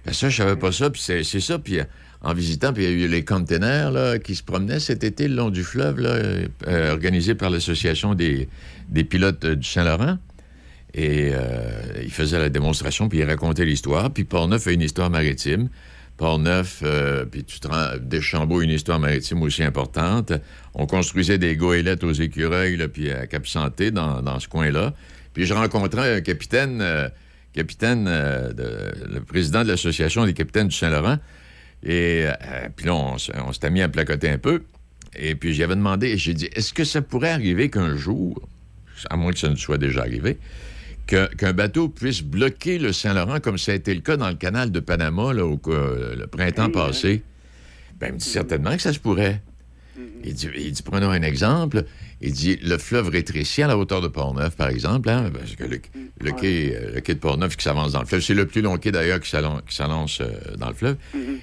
Ben ça, je savais pas ça, puis c'est c'est ça. Puis en visitant, puis il y a eu les containers là, qui se promenaient cet été le long du fleuve, là, euh, euh, organisé par l'Association des, des pilotes euh, du Saint-Laurent. Et euh, ils faisaient la démonstration, puis ils racontaient l'histoire. Puis Port-Neuf a une histoire maritime. Port-Neuf, euh, puis tu Deschambault, une histoire maritime aussi importante. On construisait des goélettes aux écureuils, puis à Cap-Santé, dans, dans ce coin-là. Puis je rencontrais un capitaine, euh, capitaine le président de l'Association des capitaines du Saint-Laurent. Et puis là, on, on s'était mis à placoter un peu. Et puis j'avais demandé, j'ai dit, est-ce que ça pourrait arriver qu'un jour, à moins que ça ne soit déjà arrivé, qu'un bateau puisse bloquer le Saint-Laurent comme ça a été le cas dans le canal de Panama là, au, euh, le printemps passé? Ben, il me dit certainement que ça se pourrait. Il dit, il dit, prenons un exemple. Il dit, le fleuve rétrécit à la hauteur de Port-Neuf, par exemple, hein, parce que le, le quai, euh, le quai de Port-Neuf qui s'avance dans le fleuve, c'est le plus long quai d'ailleurs qui s'annonce euh, dans le fleuve.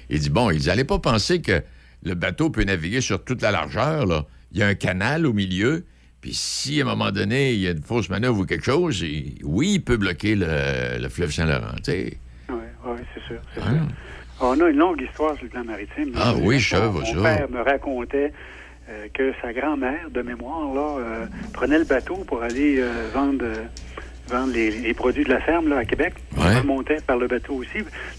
Il dit, bon, il dit, allez pas penser que le bateau peut naviguer sur toute la largeur, là. Il y a un canal au milieu, puis si à un moment donné, il y a une fausse manœuvre ou quelque chose, il- oui, il peut bloquer le, le fleuve Saint-Laurent, tu sais. Oui, oui, c'est sûr. c'est Ah. sûr. On a une longue histoire sur le plan maritime. Ah là. oui, je savais Mon- ça. père me racontait euh, que sa grand-mère, de mémoire, là, euh, prenait le bateau pour aller euh, vendre, vendre les, les produits de la ferme là, à Québec. Ouais. Elle remontait par le bateau aussi.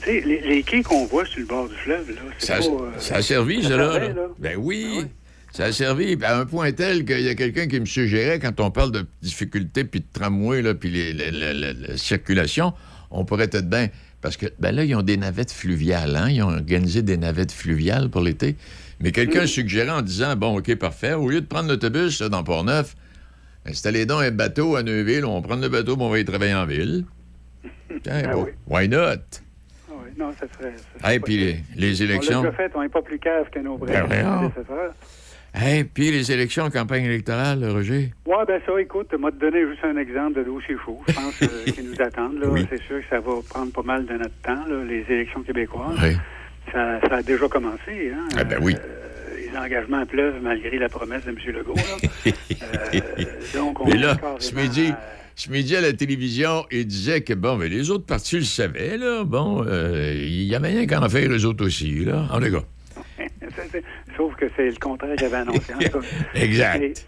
Tu sais, les, les quais qu'on voit sur le bord du fleuve, là, c'est Ça, pas... ça a servi, ça là. Ah Ben oui. Ça a servi à un point tel qu'il y a quelqu'un qui me suggérait, quand on parle de difficultés, puis de tramway, là, puis les- les- les- les- la circulation, on pourrait être bien... Parce que ben là, ils ont des navettes fluviales. Hein? Ils ont organisé des navettes fluviales pour l'été. Mais quelqu'un Mm. suggérait en disant, bon, OK, parfait, au lieu de prendre l'autobus dans Port-Neuf, installez donc un bateau à Neuville, on prend le bateau, puis on va y travailler en ville. Tiens, Ah bon, oui. why not? Ah oui, non, ça serait... ça serait Hey, puis les, les On élections... l'a déjà fait, on n'est pas plus cave que nos Ben. Hey, puis les élections en campagne électorale, Roger? Oui, ben ça, écoute, moi te donner juste un exemple de dossier chaud, je pense, euh, qui nous attendent. Oui. C'est sûr que ça va prendre pas mal de notre temps, là, les élections québécoises. Oui. Ça, ça a déjà commencé. Hein? Ah ben oui. Euh, les engagements pleuvent malgré la promesse de M. Legault. Là. Euh, donc, on Mais là, ce midi, ce midi à la télévision, il disait que, bon, mais les autres partis le savaient, là. Bon, euh, il y avait rien qu'à en faire, eux autres aussi, là. En tout cas. Sauf que c'est le contraire qu'il avait annoncé. en. Exact.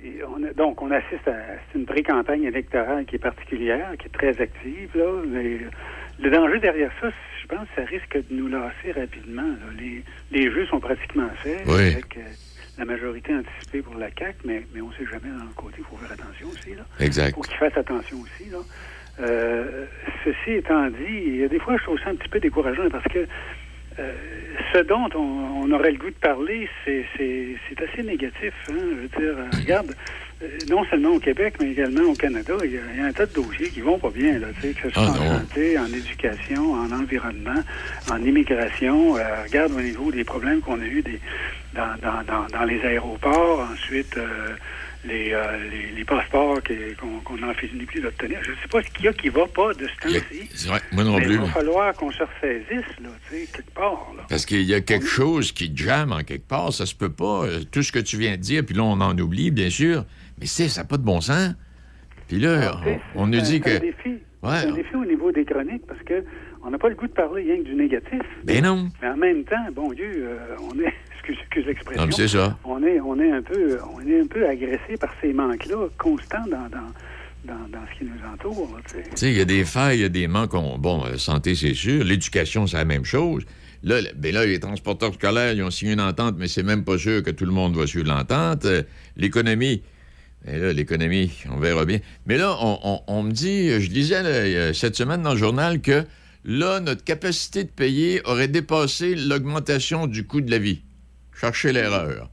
Et on a- donc, on assiste à une pré-campagne électorale qui est particulière, qui est très active. Là, mais le danger derrière ça, je pense que ça risque de nous lasser rapidement. là. Les, les jeux sont pratiquement faits Oui. avec euh, la majorité anticipée pour la CAQ, mais, mais on ne sait jamais dans le côté, il faut faire attention aussi. Là. Exact. Il faut qu'ils fassent attention aussi. Là. Euh, ceci étant dit, il y a des fois, je trouve ça un petit peu décourageant parce que euh, ce dont on, on aurait le goût de parler, c'est assez négatif. Hein? Je veux dire, euh, regarde, euh, non seulement au Québec, mais également au Canada, il y a, il y a un tas de dossiers qui vont pas bien, là, tu sais, que ce soit Ah, en santé, en éducation, en environnement, en immigration. Euh, regarde au niveau des problèmes qu'on a eus des, dans, dans, dans, dans les aéroports, ensuite les, euh, les, les passeports qu'on qu'on n'en finit plus d'obtenir. Je ne sais pas ce qu'il y a qui va pas de ce temps-ci. Vrai, moi non mais plus. il va falloir qu'on se ressaisisse, là, tu sais, quelque part. Là. Parce qu'il y a quelque chose qui jamme en quelque part, ça se peut pas. Euh, Tout ce que tu viens de dire, puis là, on en oublie, bien sûr. Mais c'est, ça n'a pas de bon sens. Puis là, on, on nous dit que. C'est un défi. Ouais. C'est un défi au niveau des chroniques parce que on n'a pas le goût de parler rien que du négatif. Ben non. Mais en même temps, bon Dieu, euh, on est, excuse, l'expression. C'est ça. On est, on est un peu, on est un peu agressé par ces manques-là constants dans, dans, dans, dans ce qui nous entoure. il y a des failles, il y a des manques. on- Bon, euh, santé, c'est sûr. L'éducation, c'est la même chose. Là, le- ben là, les transporteurs scolaires, ils ont signé une entente, mais c'est même pas sûr que tout le monde va suivre l'entente. Euh, L'économie, ben là, l'économie, on verra bien. Mais là, on, on- on me dit, je lisais là, euh, cette semaine dans le journal que là, notre capacité de payer aurait dépassé l'augmentation du coût de la vie. Cherchez l'erreur.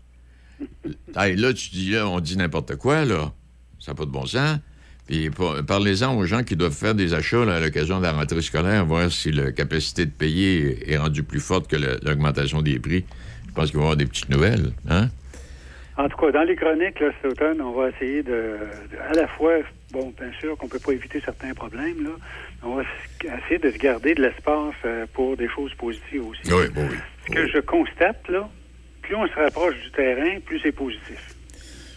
Hey, là, tu dis, là, on dit n'importe quoi, là. Ça n'a pas de bon sens. Puis par- parlez-en aux gens qui doivent faire des achats là, à l'occasion de la rentrée scolaire, voir si la capacité de payer est rendue plus forte que l'augmentation des prix. Je pense qu'il va y avoir des petites nouvelles. Hein? En tout cas, dans les chroniques, là, cet automne, on va essayer de, de- à la fois, bon, bien sûr qu'on peut pas éviter certains problèmes, là, on va essayer de se garder de l'espace euh, pour des choses positives aussi. Oui, bon, oui. Ce que je constate, là, plus on se rapproche du terrain, plus c'est positif.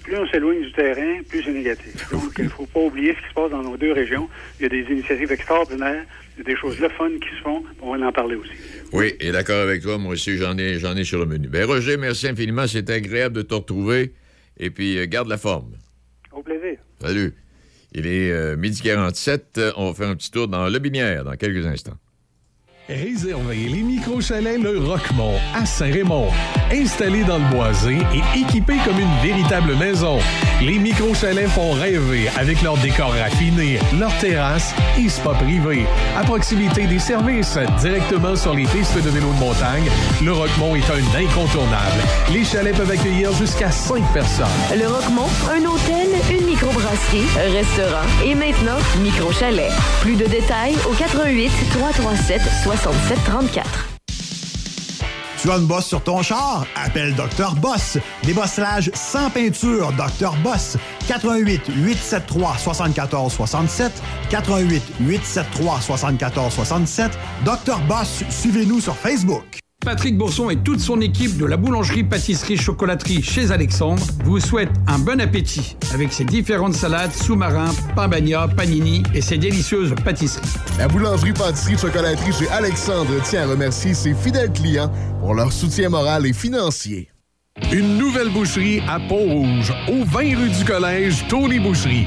Plus on s'éloigne du terrain, plus c'est négatif. Donc, il ne faut pas oublier ce qui se passe dans nos deux régions. Il y a des initiatives extraordinaires, il y a des choses le fun qui se font. On va en parler aussi. Oui, et d'accord avec toi, moi aussi, j'en ai, j'en ai sur le menu. Ben, Roger, merci infiniment. C'était agréable de te retrouver. Et puis, euh, garde la forme. Au plaisir. Salut. Il est euh, midi 47. Euh, On va faire un petit tour dans le binière dans quelques instants. Réservez les micro-chalets Le Roquemont à Saint-Raymond. Installés dans le boisé et équipés comme une véritable maison, les micro-chalets font rêver avec leur décor raffiné, leur terrasse et spa privé. À proximité des services, directement sur les pistes de vélo de montagne, Le Roquemont est un incontournable. Les chalets peuvent accueillir jusqu'à 5 personnes. Le Roquemont, un hôtel, une microbrasserie, restaurant et maintenant micro-chalet. Plus de détails au 88 337 67 34. Tu as une bosse sur ton char? Appelle Dr. Boss. Débosselage sans peinture, Dr. Boss. 88 873 74 67 88 873 74 67 Dr. Boss, suivez-nous sur Facebook. Patrick Bourson et toute son équipe de la boulangerie pâtisserie chocolaterie chez Alexandre vous souhaitent un bon appétit avec ses différentes salades, sous-marins, pain bagna, panini et ses délicieuses pâtisseries. La boulangerie pâtisserie chocolaterie chez Alexandre tient à remercier ses fidèles clients pour leur soutien moral et financier. Une nouvelle boucherie à Pont-Rouge, au 20 rue du Collège, Tony Boucherie.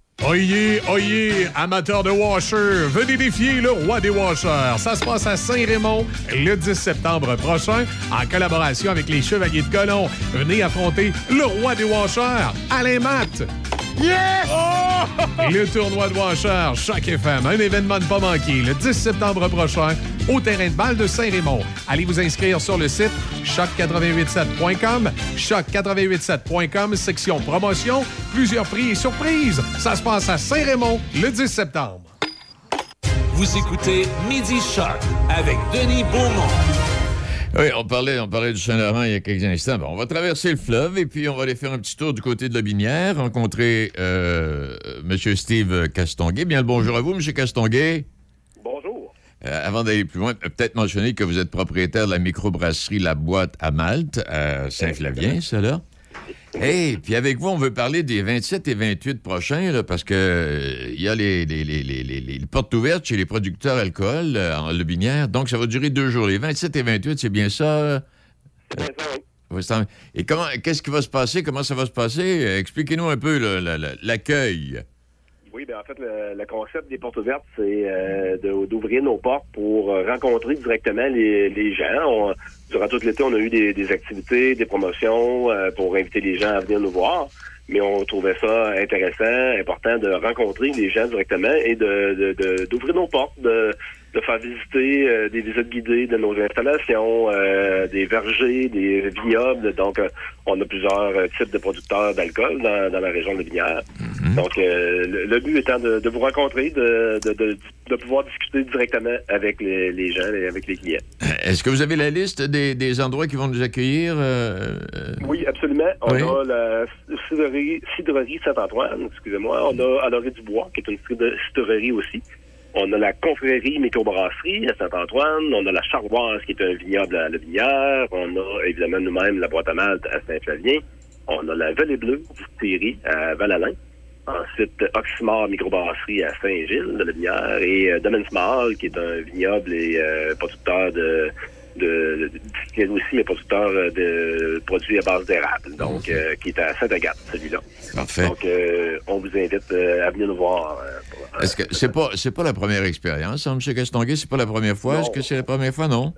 Oyez, oyez, amateurs de washer, venez défier le roi des washers. Ça se passe à Saint-Raymond le 10 septembre prochain en collaboration avec les Chevaliers de Colomb. Venez affronter le roi des washers, Alain Matt. Yes! Le tournoi de washer, Choc FM, un événement ne pas manquer le 10 septembre prochain au terrain de balle de Saint-Raymond. Allez vous inscrire sur le site choc887.com, choc887.com, section promotion, plusieurs prix et surprises. Ça se passe à Saint-Raymond le 10 septembre. Vous écoutez Midi Choc avec Denis Beaumont. Oui, on parlait, on parlait du Saint-Laurent il y a quelques instants. Bon, on va traverser le fleuve et puis on va aller faire un petit tour du côté de la Binière, rencontrer euh, M. Steve Castonguay. Bien le bonjour à vous, M. Castonguay. Bonjour. Euh, avant d'aller plus loin, peut-être mentionner que vous êtes propriétaire de la microbrasserie La Boîte à Malte, à Saint-Flavien, ça là? Et puis avec vous, on veut parler des 27 et 28 prochains, là, parce que euh, il y a les, les, les, les, les- les portes ouvertes chez les producteurs alcool euh, en Le Binière. Donc, ça va durer deux jours. Les 27 et 28, c'est bien ça? euh? Et comment, qu'est-ce qui va se passer? Comment ça va se passer? Expliquez-nous un peu l'accueil. Oui, bien en fait, le, le concept des portes ouvertes, c'est euh, d'ouvrir nos portes pour euh, rencontrer directement les, les gens. On- durant tout l'été, on a eu des, des activités, des promotions euh, pour inviter les gens à venir nous voir. Mais on trouvait ça intéressant, important de rencontrer les gens directement et de de- de- d'ouvrir nos portes, de, de faire visiter euh, des visites guidées de nos installations, euh, des vergers, des vignobles. Donc, euh, on a plusieurs euh, types de producteurs d'alcool dans, dans la région de Vinière. Donc, euh, le, le but étant de, de vous rencontrer, de, de, de, pouvoir discuter directement avec les, les gens et avec les clients. Est-ce que vous avez la liste des, des endroits qui vont nous accueillir? euh, euh, Oui, absolument. On Oui. a la cidrerie, cidrerie Saint-Antoine, excusez-moi. On a Honoré du Bois, qui est une cidre- cidrerie aussi. On a la confrérie microbrasserie à Saint-Antoine. On a la Charvoise, qui est un vignoble à la Vinière. On a évidemment nous-mêmes la boîte à malte à Saint-Flavien. On a la Vallée Bleue distillerie à Val-Alain. Ensuite, Oxymore microbrasserie à Saint-Gilles de la Vinière. Et euh, Small, qui est un vignoble et euh, producteur de de, de, de aussi, mais producteur euh, de produits à base d'érable, donc euh, qui est à Saint-Agathe, celui-là. Parfait. Donc, euh, on vous invite euh, à venir nous voir. euh, Est-ce que c'est pas c'est pas la première expérience, hein, M. Castonguay? C'est pas la première fois? Est-ce que c'est la première fois, non?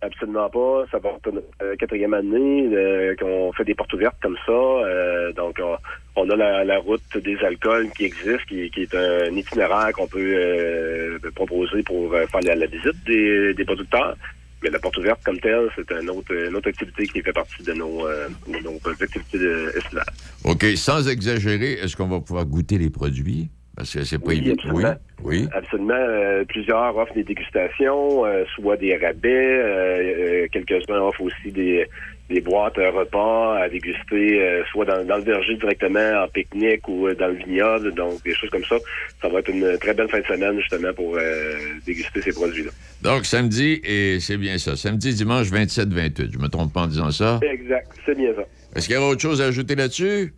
Absolument pas. Ça va être notre quatrième année euh, qu'on fait des portes ouvertes comme ça. Euh, donc, on, on a la, la route des alcools qui existe, qui, qui est un itinéraire qu'on peut euh, proposer pour faire la, la visite des, des producteurs. Mais la porte ouverte comme telle, c'est une autre, une autre activité qui fait partie de nos, euh, de nos activités de- estivales. OK, sans exagérer, est-ce qu'on va pouvoir goûter les produits? Parce que c'est pas Oui, évident. Oui, absolument. oui. Absolument. Euh, plusieurs offrent des dégustations, euh, soit des rabais. euh, Quelques-uns offrent aussi des, des boîtes euh, repas à déguster, euh, soit dans, dans le verger directement, en pique-nique ou euh, dans le vignoble. Donc, des choses comme ça. Ça va être une très belle fin de semaine, justement, pour euh, déguster ces produits-là. Donc, samedi, et c'est bien ça. Samedi, dimanche 27-28. Je me trompe pas en disant ça? Exact. C'est bien ça. Est-ce qu'il y aura autre chose à ajouter là-dessus?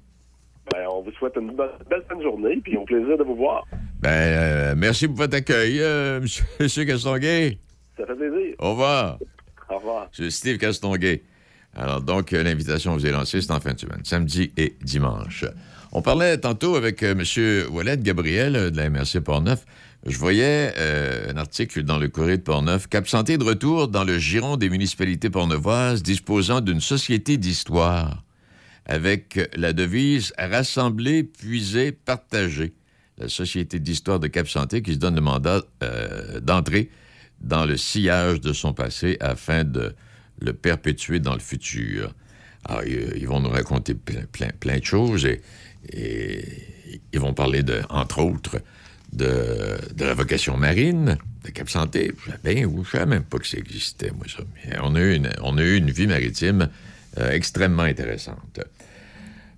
Ben, on vous souhaite une belle fin de journée, puis au plaisir de vous voir. Ben, euh, merci pour votre accueil, euh, M. Castonguay. Ça fait plaisir. Au revoir. Au revoir. C'est Steve Castonguay. Alors, donc, l'invitation vous est lancée, c'est en fin de semaine, samedi et dimanche. On parlait tantôt avec euh, M. Wallet Gabriel euh, de la MRC Portneuf. Je voyais euh, un article dans le Courrier de Portneuf. Cap Santé de retour dans le giron des municipalités portneuvoises disposant d'une société d'histoire avec la devise Rassembler, puiser, partager. La Société d'histoire de Cap Santé qui se donne le mandat d'entrer dans le sillage de son passé afin de le perpétuer dans le futur. Alors, ils, vont nous raconter plein, de choses et, ils vont parler, de, entre autres, de, la vocation marine de Cap Santé. Je savais, ou je savais même pas que ça existait, moi, ça. On a eu une, on a eu une vie maritime euh, extrêmement intéressante.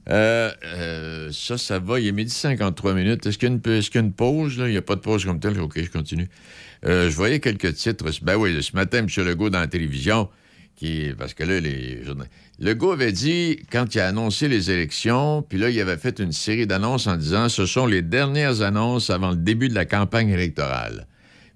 Euh, euh, ça, ça va. Il est midi 53 minutes. Est-ce qu'il y a une, pause? Là? Il n'y a pas de pause comme telle. OK, je continue. Euh, je voyais quelques titres. Ben oui, ce matin, M. Legault dans la télévision, parce que là, les journal- Legault avait dit, quand il a annoncé les élections, puis là, il avait fait une série d'annonces en disant ce sont les dernières annonces avant le début de la campagne électorale.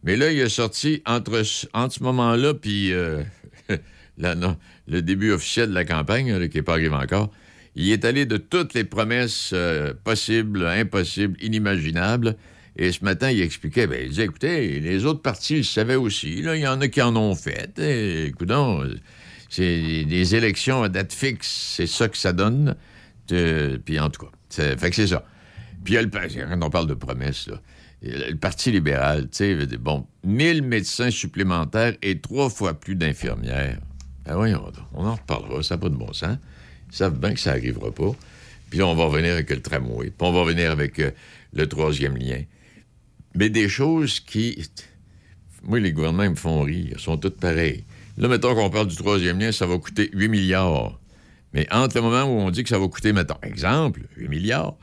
Mais là, il a sorti entre, entre ce moment-là, puis euh, le début officiel de la campagne, qui n'est pas arrivé encore, il est allé de toutes les promesses euh, possibles, impossibles, inimaginables. Et ce matin, il expliquait, ben, il disait, écoutez, les autres partis le savaient aussi. Il y en a qui en ont fait. Et, écoutons, c'est des élections à date fixe, c'est ça que ça donne. Puis en tout cas, c'est- fait que c'est ça. Puis il y quand on parle de promesses, là, le Parti libéral, tu sais, bon, 1000 médecins supplémentaires et trois fois plus d'infirmières. Ben voyons, on en reparlera, ça n'a pas de bon sens. Ils savent bien que ça n'arrivera pas. Puis on va revenir avec le tramway. Puis on va revenir avec euh, le troisième lien. Mais des choses qui... Moi, les gouvernements me font rire. Ils sont tous pareils. Là, mettons qu'on parle du troisième lien, ça va coûter 8 milliards. Mais entre le moment où on dit que ça va coûter, mettons, exemple, 8 milliards,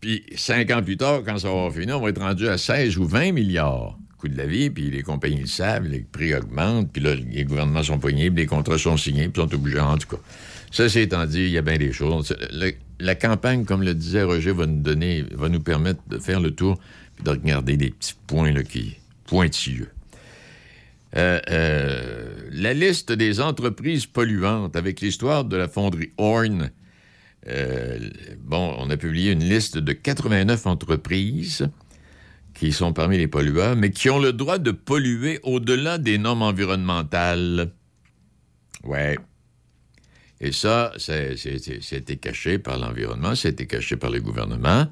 puis cinq ans plus tard, quand ça va finir, on va être rendu à 16 ou 20 milliards. Coût de la vie, puis les compagnies le savent, les prix augmentent, puis là, les gouvernements sont poignés, puis les contrats sont signés, puis sont obligés, en tout cas. Ça, c'est étant dit, il y a bien des choses. Le- la campagne, comme le disait Roger, va nous donner, va nous permettre de faire le tour, de regarder des petits points là, qui pointilleux. Euh, euh, la liste des entreprises polluantes avec l'histoire de la fonderie Horn. Euh, bon, on a publié une liste de 89 entreprises qui sont parmi les pollueurs, mais qui ont le droit de polluer au-delà des normes environnementales. Ouais. Et ça, c'était caché par l'environnement, c'était caché par le gouvernement.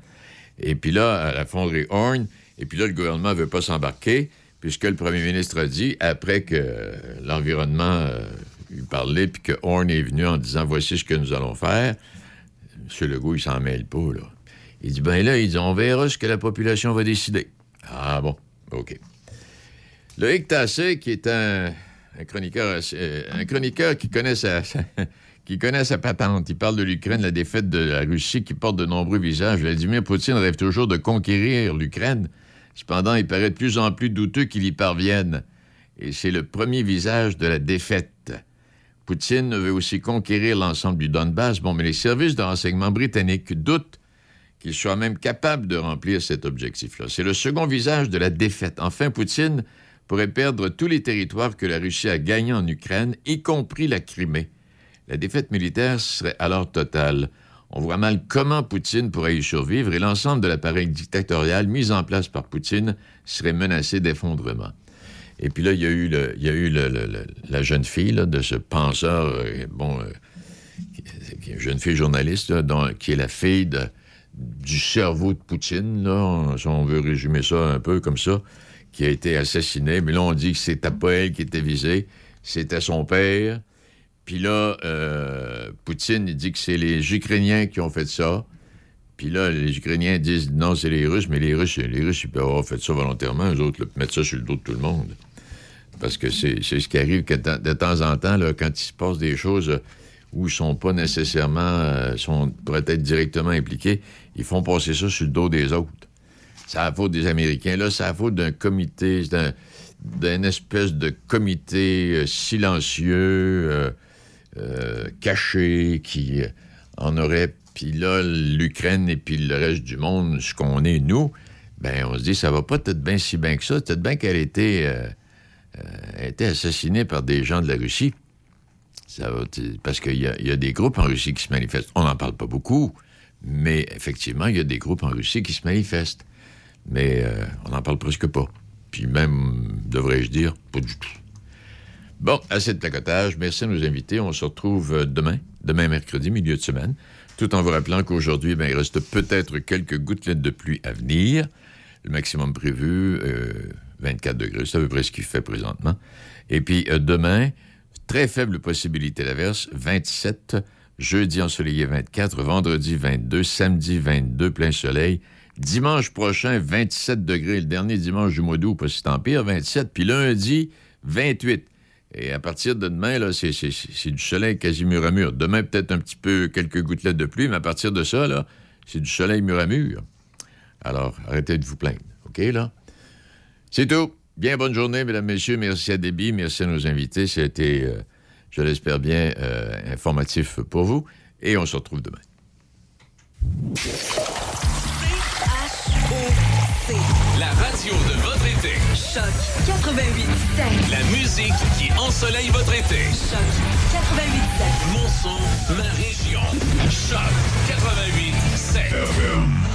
Et puis là, à la fonderie Horn, et puis là, le gouvernement ne veut pas s'embarquer, puisque le premier ministre a dit, après que l'environnement euh, eut parlé, puis que Horn est venu en disant, voici ce que nous allons faire, M. Legault, il s'en mêle pas, là. Il dit, ben là, il dit, on verra ce que la population va décider. Ah bon, OK. Loïc Tassé, qui est un, chroniqueur, euh, un chroniqueur qui connaît sa, qui connaît sa patente. Il parle de l'Ukraine, la défaite de la Russie qui porte de nombreux visages. Vladimir Poutine rêve toujours de conquérir l'Ukraine. Cependant, il paraît de plus en plus douteux qu'il y parvienne. Et c'est le premier visage de la défaite. Poutine veut aussi conquérir l'ensemble du Donbass. Bon, mais les services de renseignement britanniques doutent qu'il soit même capable de remplir cet objectif-là. C'est le second visage de la défaite. Enfin, Poutine pourrait perdre tous les territoires que la Russie a gagnés en Ukraine, y compris la Crimée. La défaite militaire serait alors totale. On voit mal comment Poutine pourrait y survivre et l'ensemble de l'appareil dictatorial mis en place par Poutine serait menacé d'effondrement. Et puis là, il y a eu, la jeune fille de ce penseur, euh, bon, euh, une jeune fille journaliste, qui est la fille du cerveau de Poutine, si on veut résumer ça un peu comme ça, qui a été assassinée. Mais là, on dit que c'était pas elle qui était visée, c'était son père. Puis là, euh, Poutine, dit que c'est les Ukrainiens qui ont fait ça. Puis là, les Ukrainiens disent non, c'est les Russes, mais les Russes, les Russes, ils peuvent avoir fait ça volontairement. Eux autres, mettre ça sur le dos de tout le monde. Parce que c'est ce qui arrive de temps en temps, là, quand il se passe des choses où ils sont pas nécessairement, euh, sont, pourraient être directement impliqués, ils font passer ça sur le dos des autres. C'est la faute des Américains. Là, c'est la faute d'un comité, d'un espèce de comité euh, silencieux, euh, caché, qui en aurait... Puis là, l'Ukraine et puis le reste du monde, ce qu'on est, nous, ben on se dit, ça va pas peut-être bien si bien que ça. Peut-être bien qu'elle a été a été assassinée par des gens de la Russie. Ça parce qu'il y, a des groupes en Russie qui se manifestent. On n'en parle pas beaucoup, mais effectivement, il y a des groupes en Russie qui se manifestent. Mais euh, on n'en parle presque pas. Puis même, devrais-je dire, pas du tout. Bon, assez de placotage. Merci à nos invités. On se retrouve euh, demain, demain mercredi, milieu de semaine, tout en vous rappelant qu'aujourd'hui, ben, il reste peut-être quelques gouttelettes de pluie à venir. Le maximum prévu, euh, 24 degrés, c'est à peu près ce qu'il fait présentement. Et puis euh, demain, très faible possibilité d'averse, 27, jeudi ensoleillé 24, vendredi 22, samedi 22, plein soleil. Dimanche prochain, 27 degrés, le dernier dimanche du mois d'août, pas si tant pire, 27. Puis lundi, 28. Et à partir de demain, là, c'est, du soleil quasi mur à mur. Demain, peut-être un petit peu quelques gouttelettes de pluie, mais à partir de ça, là, c'est du soleil mur à mur. Alors, arrêtez de vous plaindre. OK, là? C'est tout. Bien bonne journée, mesdames, messieurs. Merci à Déby, merci à nos invités. C'était, euh, je l'espère bien, euh, informatif pour vous. Et on se retrouve demain. La radio de votre été. Choc 88.7. La musique qui ensoleille votre été. Choc 88.7. Mon son, ma région. Choc 88.7.